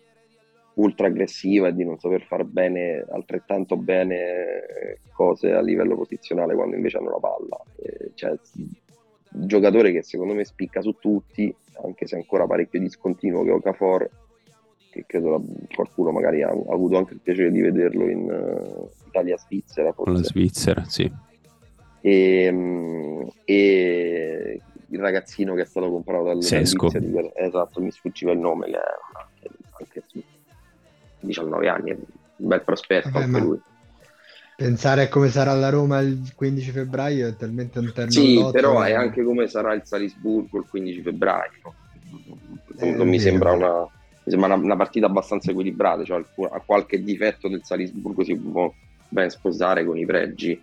ultra aggressiva e di non saper far bene altrettanto bene cose a livello posizionale quando invece hanno la palla. Eh, cioè, un giocatore che secondo me spicca su tutti, anche se ancora parecchio discontinuo che Okafor, che credo qualcuno magari ha, ha avuto anche il piacere di vederlo in eh, Italia-Svizzera
Con la
forse.
Svizzera, sì.
E, mm, e il ragazzino che è stato comprato dal
Sesco.
di esatto, mi sfuggiva il nome, che è anche, anche su 19 anni, è un bel prospetto
Vabbè,
anche lui.
Pensare a come sarà la Roma il 15 febbraio è talmente un terno
Sì, però è anche come sarà il Salisburgo il 15 febbraio.
Eh,
Non mi
vero,
sembra una, mi sembra una, una partita abbastanza equilibrata, cioè a qualche difetto del Salisburgo si può ben sposare con i pregi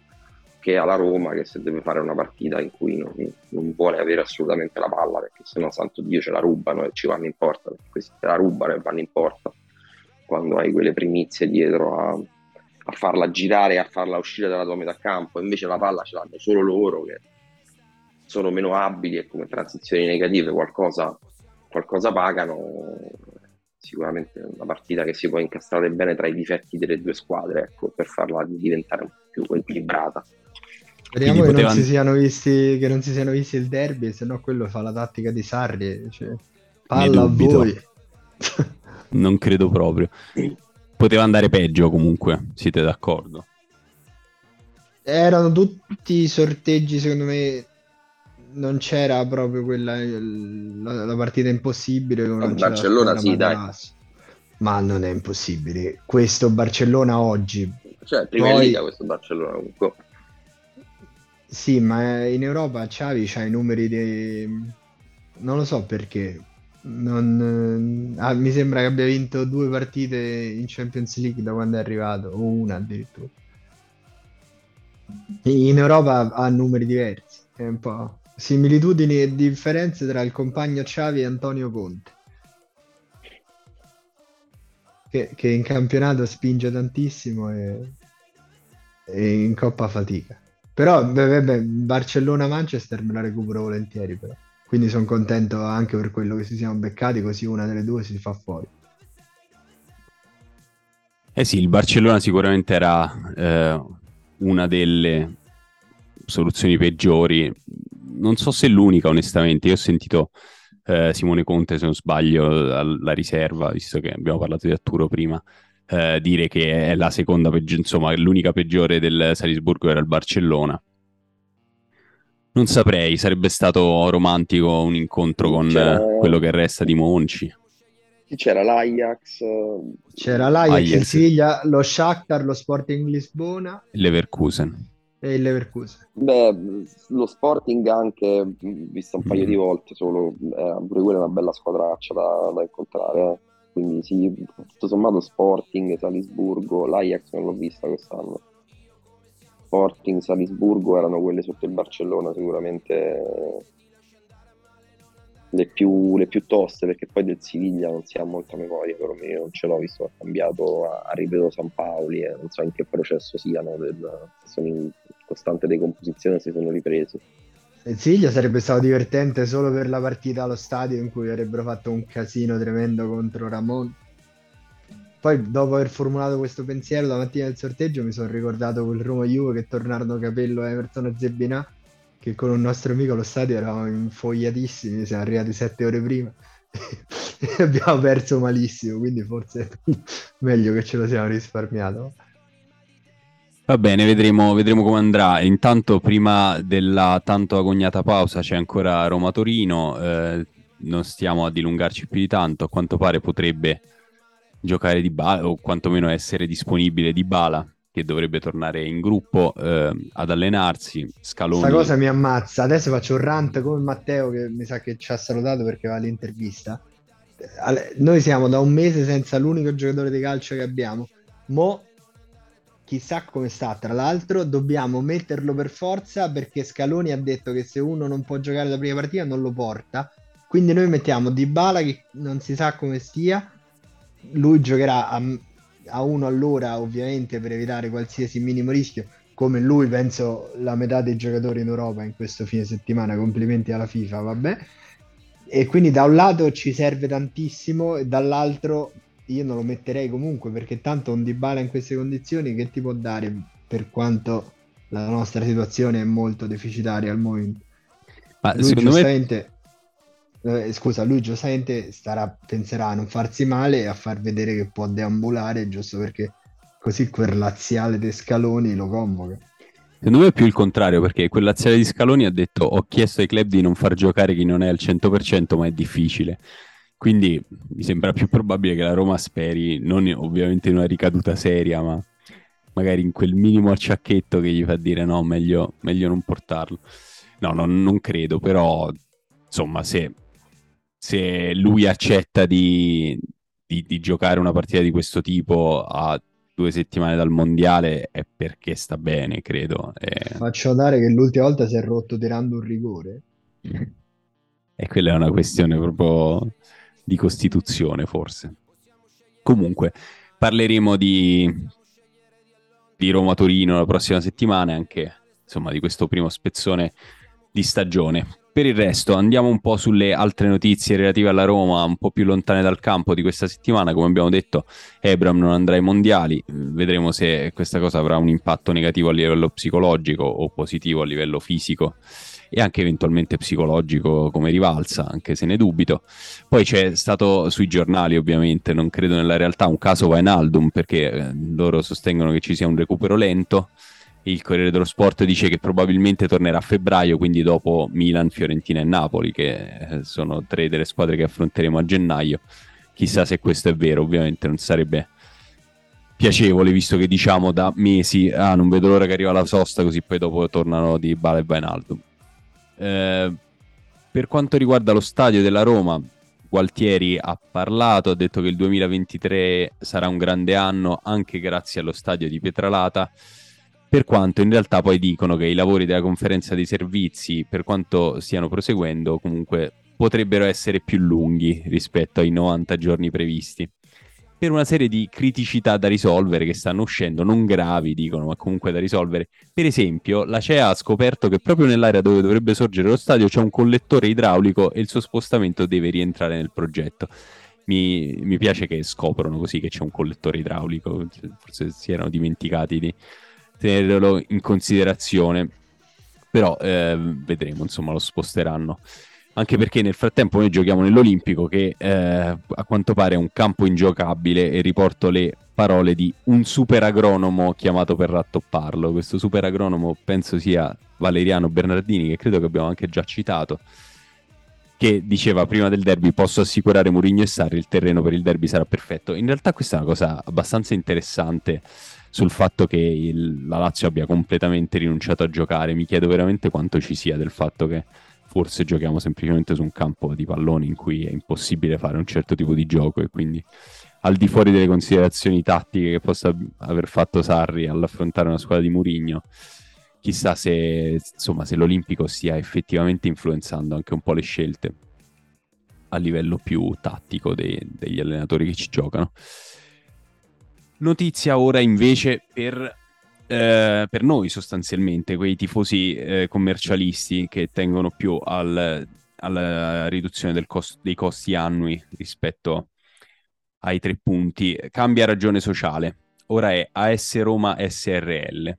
che ha la Roma che se deve fare una partita in cui non, non vuole avere assolutamente la palla perché sennò santo Dio ce la rubano e ci vanno in porta, perché questi te la rubano e vanno in porta quando hai quelle primizie dietro a, a farla girare e a farla uscire dalla tua metà campo, invece la palla ce l'hanno solo loro che sono meno abili e come transizioni negative qualcosa, qualcosa pagano. Sicuramente una partita che si può incastrare bene tra i difetti delle due squadre, ecco, per farla diventare un po' più equilibrata.
Speriamo che, non
potevano-
si siano visti, che non si siano visti il derby, se no quello fa la tattica di Sarri. Cioè, palla a voi. [LAUGHS]
Non credo proprio. Poteva andare peggio comunque, siete d'accordo?
Erano tutti i sorteggi, secondo me. Non c'era proprio quella la, la partita impossibile. non
Barcellona sì, dai.
Ma non è impossibile. Questo Barcellona oggi.
Cioè, prima
Poi-
Liga questo Barcellona comunque.
Sì, ma in Europa Xavi c'ha i numeri di... Non lo so perché. Non, ah, mi sembra che abbia vinto due partite in Champions League da quando è arrivato, o una addirittura. In Europa ha numeri diversi, è un po' similitudini e differenze tra il compagno Xavi e Antonio Conte. Che, che in campionato spinge tantissimo e, e in Coppa fatica. Però beh, beh, Barcellona-Manchester me la recupero volentieri però. Quindi sono contento anche per quello che si siamo beccati, così una delle due si fa fuori.
Eh sì, il Barcellona sicuramente era eh, una delle soluzioni peggiori. Non so se l'unica, onestamente. Io ho sentito eh, Simone Conte, se non sbaglio, alla riserva, visto che abbiamo parlato di Arturo prima, eh, dire che è la seconda peggiore, insomma, l'unica peggiore del Salisburgo era il Barcellona. Non saprei, sarebbe stato romantico un incontro con
C'era-
quello che resta di Monci.
C'era? L'Ajax,
C'era l'Ajax, il
Ajax.
Siviglia, lo Shakhtar, lo Sporting Lisbona
e Leverkusen.
e il Leverkusen.
Beh, lo Sporting anche, visto un paio
Mm.
di volte solo, eh, pure quella è una bella squadraccia da, da incontrare. eh. Quindi sì, tutto sommato Sporting, Salisburgo, l'Ajax non l'ho vista quest'anno. Sporting, Salisburgo erano quelle sotto il Barcellona sicuramente eh, le più, le più toste perché poi del Siviglia non si ha molta memoria, però io non ce l'ho visto, ha cambiato a, a ripeto San Paoli e non so in che processo siano, del, sono in costante decomposizione, si sono ripresi.
Il Siviglia sarebbe stato divertente solo per la partita allo stadio in cui avrebbero fatto un casino tremendo contro Ramon. Poi, dopo aver formulato questo pensiero la mattina del sorteggio, mi sono ricordato quel Roma Juve che tornarono Capello, e Zebinà, che con un nostro amico allo stadio eravamo infogliatissimi, siamo arrivati sette ore prima [LAUGHS] e abbiamo perso malissimo, quindi forse meglio che ce lo siamo risparmiato.
Va bene, vedremo, vedremo come andrà. Intanto, prima della tanto agognata pausa, c'è ancora Roma-Torino. eh, non stiamo a dilungarci più di tanto. A quanto pare potrebbe giocare di Bala, o quantomeno essere disponibile di Bala, che dovrebbe tornare in gruppo eh, ad allenarsi. Scaloni.
Questa cosa mi ammazza. Adesso faccio un rant come Matteo che mi sa che ci ha salutato perché va all'intervista. Al- Noi siamo da un mese senza l'unico giocatore di calcio che abbiamo. Mo chissà come sta. Tra l'altro, dobbiamo metterlo per forza perché Scaloni ha detto che se uno non può giocare la prima partita non lo porta. Quindi noi mettiamo Dybala che non si sa come stia. Lui giocherà a, a uno all'ora, ovviamente, per evitare qualsiasi minimo rischio. Come lui, penso, la metà dei giocatori in Europa in questo fine settimana. Complimenti alla FIFA, vabbè. E quindi da un lato ci serve tantissimo, e dall'altro io non lo metterei comunque perché tanto un Dybala in queste condizioni che ti può dare per quanto la nostra situazione è molto deficitaria al momento. Ma lui giustamente me... eh, scusa, lui giustamente starà, penserà a non farsi male e a far vedere che può deambulare giusto perché così quel laziale di Scaloni lo convoca.
Secondo me è più il contrario, perché quel laziale di Scaloni ha detto ho chiesto ai club di non far giocare chi non è al 100%, ma è difficile. Quindi mi sembra più probabile che la Roma speri, non ovviamente in una ricaduta seria, ma magari in quel minimo acciacchetto che gli fa dire no, meglio, meglio non portarlo. No, non, non credo, però insomma, se, se lui accetta di, di, di, giocare una partita di questo tipo a due settimane dal mondiale è perché sta bene, credo. E...
Faccio notare che l'ultima volta si è rotto tirando un rigore.
E quella è una questione proprio di Costituzione, forse. Comunque, parleremo di, di Roma-Torino la prossima settimana e anche insomma, di questo primo spezzone di stagione. Per il resto andiamo un po' sulle altre notizie relative alla Roma, un po' più lontane dal campo di questa settimana. Come abbiamo detto, Ebram non andrà ai mondiali, vedremo se questa cosa avrà un impatto negativo a livello psicologico o positivo a livello fisico e anche eventualmente psicologico come rivalsa, anche se ne dubito. Poi c'è stato sui giornali, ovviamente, non credo nella realtà, un caso Vainaldum perché eh, loro sostengono che ci sia un recupero lento. Il Corriere dello Sport dice che probabilmente tornerà a febbraio, quindi dopo Milan, Fiorentina e Napoli, che eh, sono tre delle squadre che affronteremo a gennaio. Chissà se questo è vero, ovviamente non sarebbe piacevole, visto che diciamo da mesi, ah, non vedo l'ora che arriva la sosta, così poi dopo tornano di Bale e Vainaldum. Eh, per quanto riguarda lo stadio della Roma, Gualtieri ha parlato, ha detto che il 2023 sarà un grande anno anche grazie allo stadio di Pietralata, per quanto in realtà poi dicono che i lavori della conferenza dei servizi, per quanto stiano proseguendo, comunque potrebbero essere più lunghi rispetto ai 90 giorni previsti per una serie di criticità da risolvere che stanno uscendo, non gravi dicono, ma comunque da risolvere. Per esempio, la CEA ha scoperto che proprio nell'area dove dovrebbe sorgere lo stadio c'è un collettore idraulico e il suo spostamento deve rientrare nel progetto. Mi, mi piace che scoprono così che c'è un collettore idraulico, forse si erano dimenticati di tenerlo in considerazione, però eh, vedremo, insomma, lo sposteranno anche perché nel frattempo noi giochiamo nell'Olimpico che eh, a quanto pare è un campo ingiocabile e riporto le parole di un super agronomo chiamato per rattopparlo. Questo super agronomo penso sia Valeriano Bernardini, che credo che abbiamo anche già citato, che diceva prima del derby posso assicurare Murigno e Sarri il terreno per il derby sarà perfetto. In realtà questa è una cosa abbastanza interessante sul fatto che il, la Lazio abbia completamente rinunciato a giocare. Mi chiedo veramente quanto ci sia del fatto che forse giochiamo semplicemente su un campo di palloni in cui è impossibile fare un certo tipo di gioco e quindi al di fuori delle considerazioni tattiche che possa aver fatto Sarri all'affrontare una squadra di Murigno, chissà se, insomma, se l'Olimpico stia effettivamente influenzando anche un po' le scelte a livello più tattico dei, degli allenatori che ci giocano. Notizia ora invece per eh, per noi sostanzialmente, quei tifosi eh, commercialisti che tengono più al, alla riduzione cost- dei costi annui rispetto ai tre punti, cambia ragione sociale. Ora è AS Roma SRL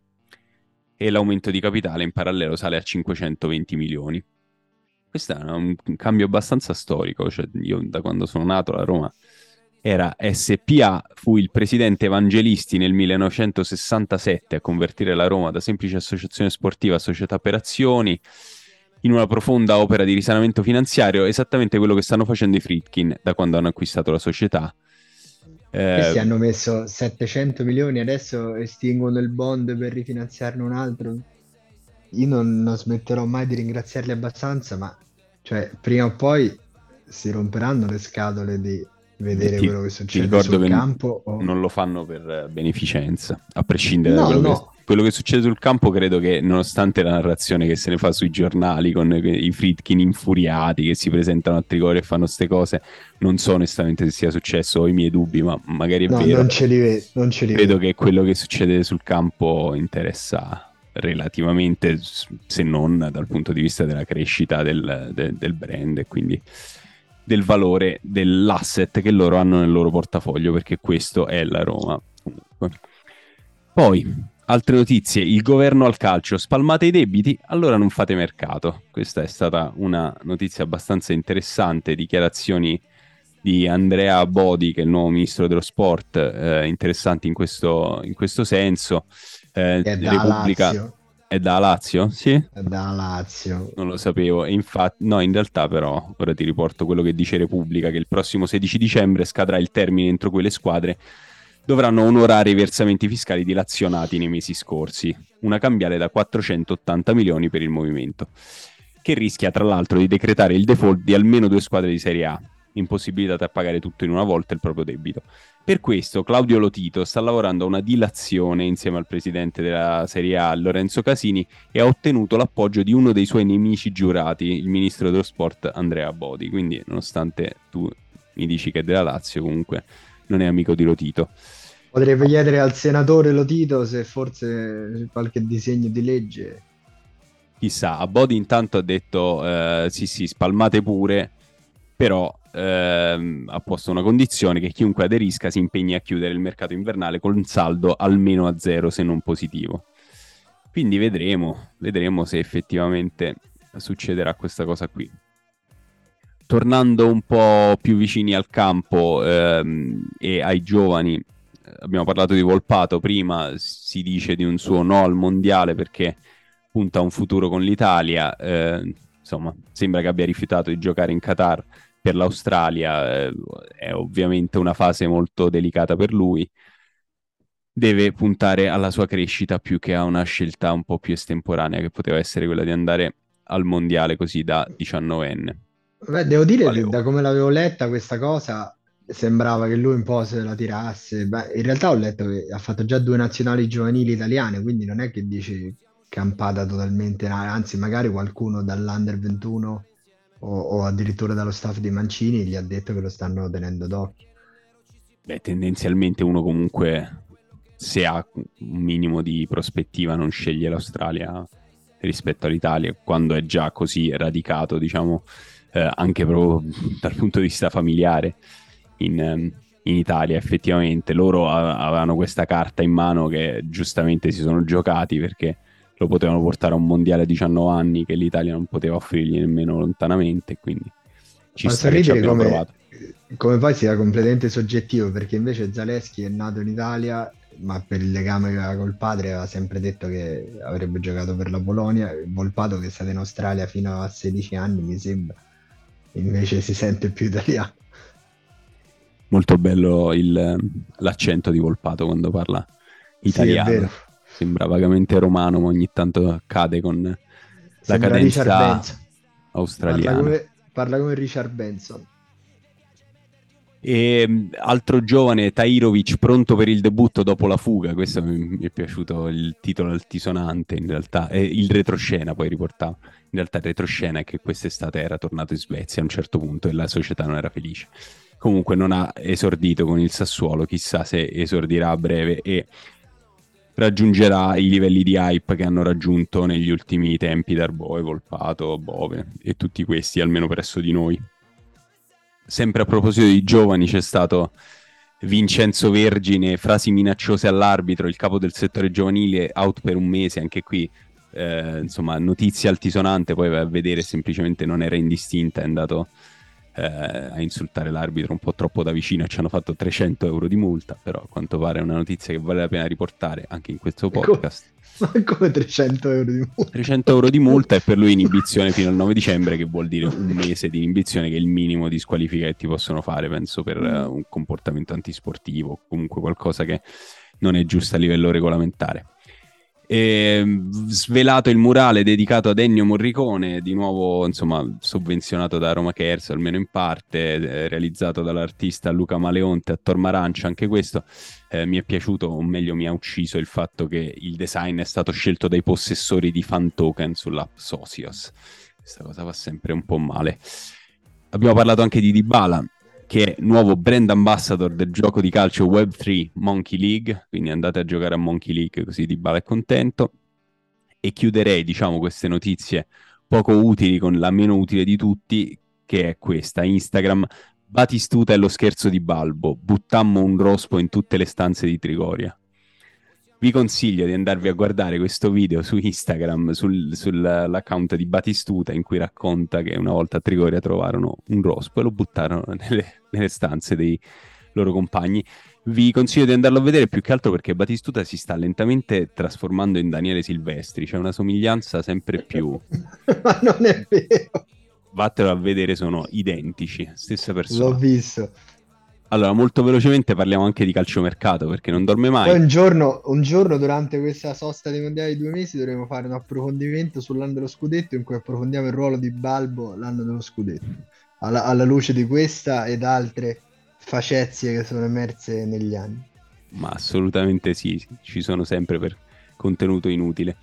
e l'aumento di capitale in parallelo sale a 520 milioni. Questo è un, cambio abbastanza storico, cioè io da quando sono nato la Roma era SPA, fu il presidente Evangelisti nel 1967 a convertire la Roma da semplice associazione sportiva a società per azioni in una profonda opera di risanamento finanziario, esattamente quello che stanno facendo i Fritkin da quando hanno acquistato la società.
Eh, Questi hanno messo 700 milioni, adesso estinguono il bond per rifinanziarne un altro. Io non, non smetterò mai di ringraziarli abbastanza, ma cioè, prima o poi si romperanno le scatole di vedere
Ti-
quello che succede sul
che
campo. o-
non lo fanno per beneficenza, a prescindere da
No,
quello,
no.
che, quello che succede sul campo. Credo che, nonostante la narrazione che se ne fa sui giornali con i Friedkin infuriati che si presentano a Trigoria e fanno queste cose, non so onestamente se sia successo, ho i miei dubbi, ma magari è
No,
vero.
non ce li vedo, non ce li
Credo
vedo.
che quello che succede sul campo interessa relativamente, se non dal punto di vista della crescita del, de- del brand e quindi del valore dell'asset che loro hanno nel loro portafoglio, perché questo è la Roma. Comunque. Poi, altre notizie, il governo al calcio, spalmate i debiti, allora non fate mercato. Questa è stata una notizia abbastanza interessante, dichiarazioni di Andrea Bodi, che è il nuovo ministro dello sport, eh, interessanti in questo, in questo senso. Eh, Repubblica
Lazio.
È da Lazio? Sì?
È da Lazio.
Non lo sapevo. Infatti, no, in realtà, però, ora ti riporto quello che dice Repubblica: che il prossimo 16 dicembre scadrà il termine entro cui le squadre dovranno onorare i versamenti fiscali dilazionati nei mesi scorsi, una cambiale da 480 milioni per il movimento, che rischia tra l'altro di decretare il default di almeno due squadre di Serie A, impossibilitate a pagare tutto in una volta il proprio debito. Per questo Claudio Lotito sta lavorando a una dilazione insieme al presidente della Serie A, Lorenzo Casini, e ha ottenuto l'appoggio di uno dei suoi nemici giurati, il ministro dello sport Andrea Bodi. Quindi, nonostante tu mi dici che è della Lazio, comunque non è amico di Lotito.
Potrei chiedere al senatore Lotito se forse qualche disegno di legge.
Chissà, a Bodi intanto ha detto eh, sì sì, spalmate pure, però ehm, ha posto una condizione che chiunque aderisca si impegni a chiudere il mercato invernale con un saldo almeno a zero se non positivo. Quindi vedremo, vedremo se effettivamente succederà questa cosa qui. Tornando un po' più vicini al campo ehm, e ai giovani, abbiamo parlato di Volpato prima, si dice di un suo no al mondiale perché punta a un futuro con l'Italia, eh, insomma sembra che abbia rifiutato di giocare in Qatar per l'Australia, eh, è ovviamente una fase molto delicata per lui, deve puntare alla sua crescita più che a una scelta un po' più estemporanea che poteva essere quella di andare al mondiale così da 19enne.
Beh, devo dire
ora?
da come l'avevo letta questa cosa sembrava che lui un po' se la tirasse. Beh, in realtà ho letto che ha fatto già due nazionali giovanili italiane, quindi non è che dici campata totalmente, anzi magari qualcuno dall'Under 21 o, o addirittura dallo staff di Mancini gli ha detto che lo stanno tenendo d'occhio.
Beh, tendenzialmente uno comunque, se ha un minimo di prospettiva, non sceglie l'Australia rispetto all'Italia, quando è già così radicato, diciamo, eh, anche proprio [LAUGHS] dal punto di vista familiare in, in Italia, effettivamente. Loro a- avevano questa carta in mano che giustamente si sono giocati perché lo potevano portare a un mondiale a 19 anni che l'Italia non poteva offrirgli nemmeno lontanamente, quindi ci
Posso
sta che ci abbiano
come,
provato.
come poi sia completamente soggettivo, perché invece Zaleschi è nato in Italia, ma per il legame che aveva col padre aveva sempre detto che avrebbe giocato per la Polonia. Volpato che è stato in Australia fino a 16 anni, mi sembra, invece si sente più italiano.
Molto bello il- l'accento di Volpato quando parla
Sì, è
italiano.
vero.
Sembra vagamente romano, ma ogni tanto cade con la
Sembra
cadenza
Benson. Parla
australiana.
come, parla come Richard Benson.
E mh, altro giovane, Tairovic, pronto per il debutto dopo la fuga. Questo mi, mi è piaciuto il titolo altisonante, in realtà. Eh, il retroscena poi riportava. In realtà il retroscena è che quest'estate era tornato in Svezia a un certo punto e la società non era felice. Comunque non ha esordito con il Sassuolo, chissà se esordirà a breve e raggiungerà i livelli di hype che hanno raggiunto negli ultimi tempi Darboe, Volpato, Bove e tutti questi, almeno presso di noi. Sempre a proposito di giovani, c'è stato Vincenzo Vergine, frasi minacciose all'arbitro, il capo del settore giovanile, out per un mese, anche qui, eh, insomma, notizia altisonante, poi vai a vedere semplicemente non era indistinta, è andato eh, a insultare l'arbitro un po' troppo da vicino ci hanno fatto 300 euro di multa, però a quanto pare è una notizia che vale la pena riportare anche in questo
Ecco.
podcast.
Ma [LAUGHS] come 300 euro di multa?
300 euro di multa e per lui inibizione fino al 9 dicembre, che vuol dire un mese di inibizione, che è il minimo di squalifica che ti possono fare, penso, per eh, un comportamento antisportivo, comunque qualcosa che non è giusto a livello regolamentare. E, svelato il murale dedicato ad Ennio Morricone, di nuovo insomma sovvenzionato da Roma Cares, almeno in parte, realizzato dall'artista Luca Maleonte a Tormarancia, anche questo eh, mi è piaciuto, o meglio mi ha ucciso il fatto che il design è stato scelto dai possessori di fan token sull'app Socios. Questa cosa va sempre un po' male. Abbiamo parlato anche di Dybala, che è nuovo brand ambassador del gioco di calcio Web3 Monkey League, quindi andate a giocare a Monkey League così Di Bala è contento. E chiuderei, diciamo, queste notizie poco utili con la meno utile di tutti, che è questa, Instagram. Batistuta è lo scherzo di Balbo, buttammo un rospo in tutte le stanze di Trigoria vi consiglio di andarvi a guardare questo video su Instagram, sul, sull'account di Batistuta, in cui racconta che una volta a Trigoria trovarono un rospo e lo buttarono [LAUGHS] nelle, nelle stanze dei loro compagni. Vi consiglio di andarlo a vedere più che altro perché Batistuta si sta lentamente trasformando in Daniele Silvestri, c'è una somiglianza sempre più. [LAUGHS]
Ma non è vero.
Vattelo a vedere, sono identici, stessa persona.
L'ho visto.
Allora, molto velocemente parliamo anche di calciomercato perché non dorme mai.
Poi un giorno, un giorno durante questa sosta dei mondiali di due mesi dovremo fare un approfondimento sull'anno dello scudetto in cui affrontiamo il ruolo di Balbo l'anno dello scudetto, alla, alla luce di questa ed altre facezie che sono emerse negli anni.
Ma assolutamente sì, ci sono sempre per contenuto inutile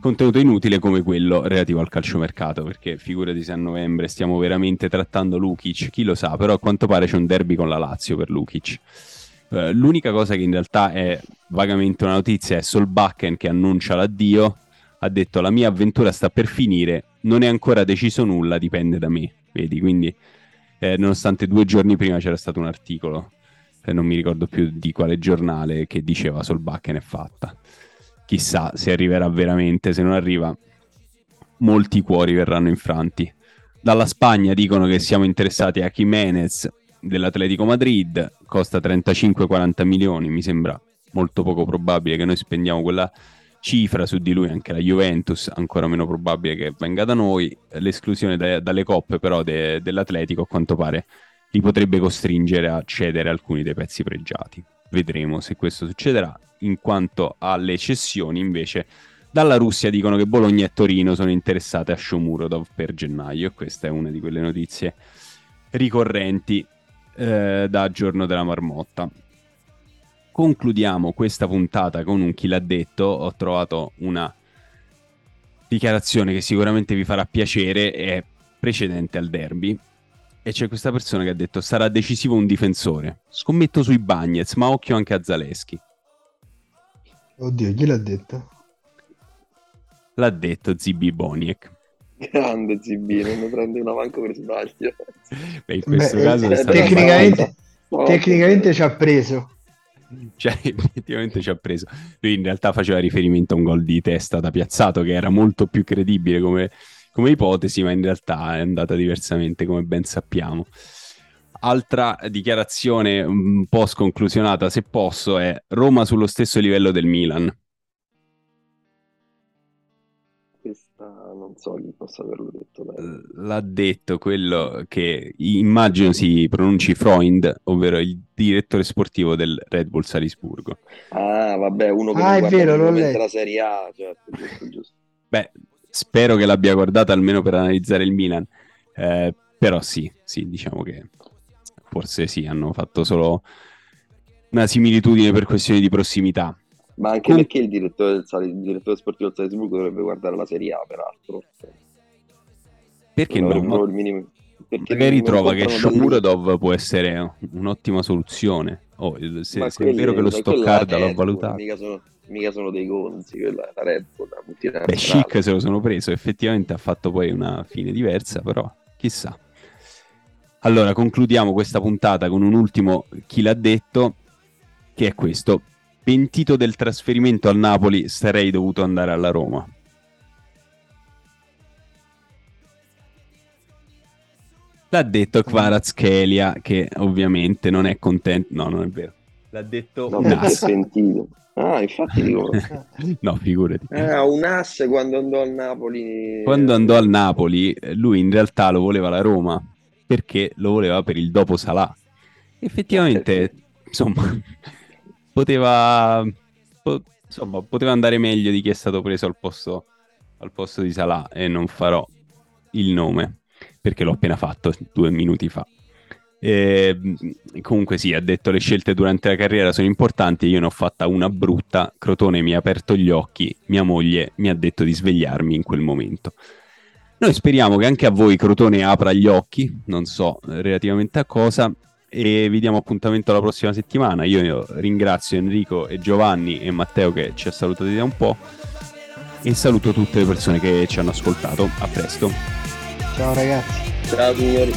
contenuto inutile come quello relativo al calciomercato, perché figurati se a novembre stiamo veramente trattando Lukic, chi lo sa, però a quanto pare c'è un derby con la Lazio per Lukic. Uh, l'unica cosa che in realtà è vagamente una notizia è Solbakken che annuncia l'addio, ha detto la mia avventura sta per finire, non è ancora deciso nulla, dipende da me, vedi, quindi eh, nonostante due giorni prima c'era stato un articolo, eh, non mi ricordo più di quale giornale, che diceva Solbakken è fatta chissà se arriverà veramente, se non arriva molti cuori verranno infranti. Dalla Spagna dicono che siamo interessati a Jiménez dell'Atletico Madrid, costa 35-40 milioni, mi sembra molto poco probabile che noi spendiamo quella cifra su di lui, anche la Juventus, ancora meno probabile che venga da noi. L'esclusione da, dalle coppe però de, dell'Atletico a quanto pare li potrebbe costringere a cedere alcuni dei pezzi pregiati. Vedremo se questo succederà in quanto alle cessioni invece dalla Russia dicono che Bologna e Torino sono interessate a Shomurodov per gennaio e questa è una di quelle notizie ricorrenti eh, da giorno della marmotta. Concludiamo questa puntata con un chi l'ha detto, ho trovato una dichiarazione che sicuramente vi farà piacere, è precedente al derby, e c'è questa persona che ha detto sarà decisivo un difensore. Scommetto sui Bagnets, ma occhio anche a Zaleschi.
Oddio, chi l'ha detto?
L'ha detto Zibi Boniek.
Grande Zibi, non mi prende una manco per sbaglio.
Beh, in questo Beh, caso
eh, tecnicamente, tecnicamente ci ha preso.
Cioè, [LAUGHS] effettivamente ci ha preso. Lui in realtà faceva riferimento a un gol di testa da piazzato che era molto più credibile come, come ipotesi, ma in realtà è andata diversamente, come ben sappiamo. Altra dichiarazione un po' sconclusionata, se posso, è Roma sullo stesso livello del Milan.
Questa non so chi possa averlo detto. Dai.
L'ha detto quello che immagino si pronunci Freund, ovvero il direttore sportivo del Red Bull Salisburgo.
Ah, vabbè, uno che
ah,
non
è vero, non
la Serie A, certo, giusto, giusto.
Beh, spero che l'abbia guardata almeno per analizzare il Milan. Eh, però sì, sì, diciamo che forse sì, hanno fatto solo una similitudine per questioni di prossimità.
Ma anche Com- perché il direttore, del Sal- il direttore sportivo del Salisburgo dovrebbe guardare la Serie A, peraltro.
Perché non? non il minimo... Perché magari trova che Shomurodov può essere un'ottima soluzione. Oh, se, se quelli, è vero che lo Stoccarda l'ha valutato.
Mica sono, mica sono dei gonzi, quella è la Red Bull.
Beh, Chic se lo sono preso, effettivamente ha fatto poi una fine diversa, però chissà. Allora, concludiamo questa puntata con un ultimo chi l'ha detto, che è questo. Pentito del trasferimento al Napoli, sarei dovuto andare alla Roma. L'ha detto Kvaratskhelia, che ovviamente non è contento. No, non è vero. L'ha detto
no, un as. pentito. Ah, infatti dico... [LAUGHS]
no, figurati.
Ah, un as quando andò al Napoli.
Quando andò al Napoli, lui in realtà lo voleva la Roma perché lo voleva per il dopo Salah. Effettivamente, insomma, [LAUGHS] poteva, po- insomma, poteva andare meglio di chi è stato preso al posto, al posto di Salah e non farò il nome perché l'ho appena fatto due minuti fa. E, comunque sì, ha detto le scelte durante la carriera sono importanti, io ne ho fatta una brutta, Crotone mi ha aperto gli occhi, mia moglie mi ha detto di svegliarmi in quel momento. Noi speriamo che anche a voi Crotone apra gli occhi, non so relativamente a cosa, e vi diamo appuntamento la prossima settimana. Io ringrazio Enrico e Giovanni e Matteo che ci ha salutati da un po' e saluto tutte le persone che ci hanno ascoltato. A presto.
Ciao ragazzi.
Ciao signori.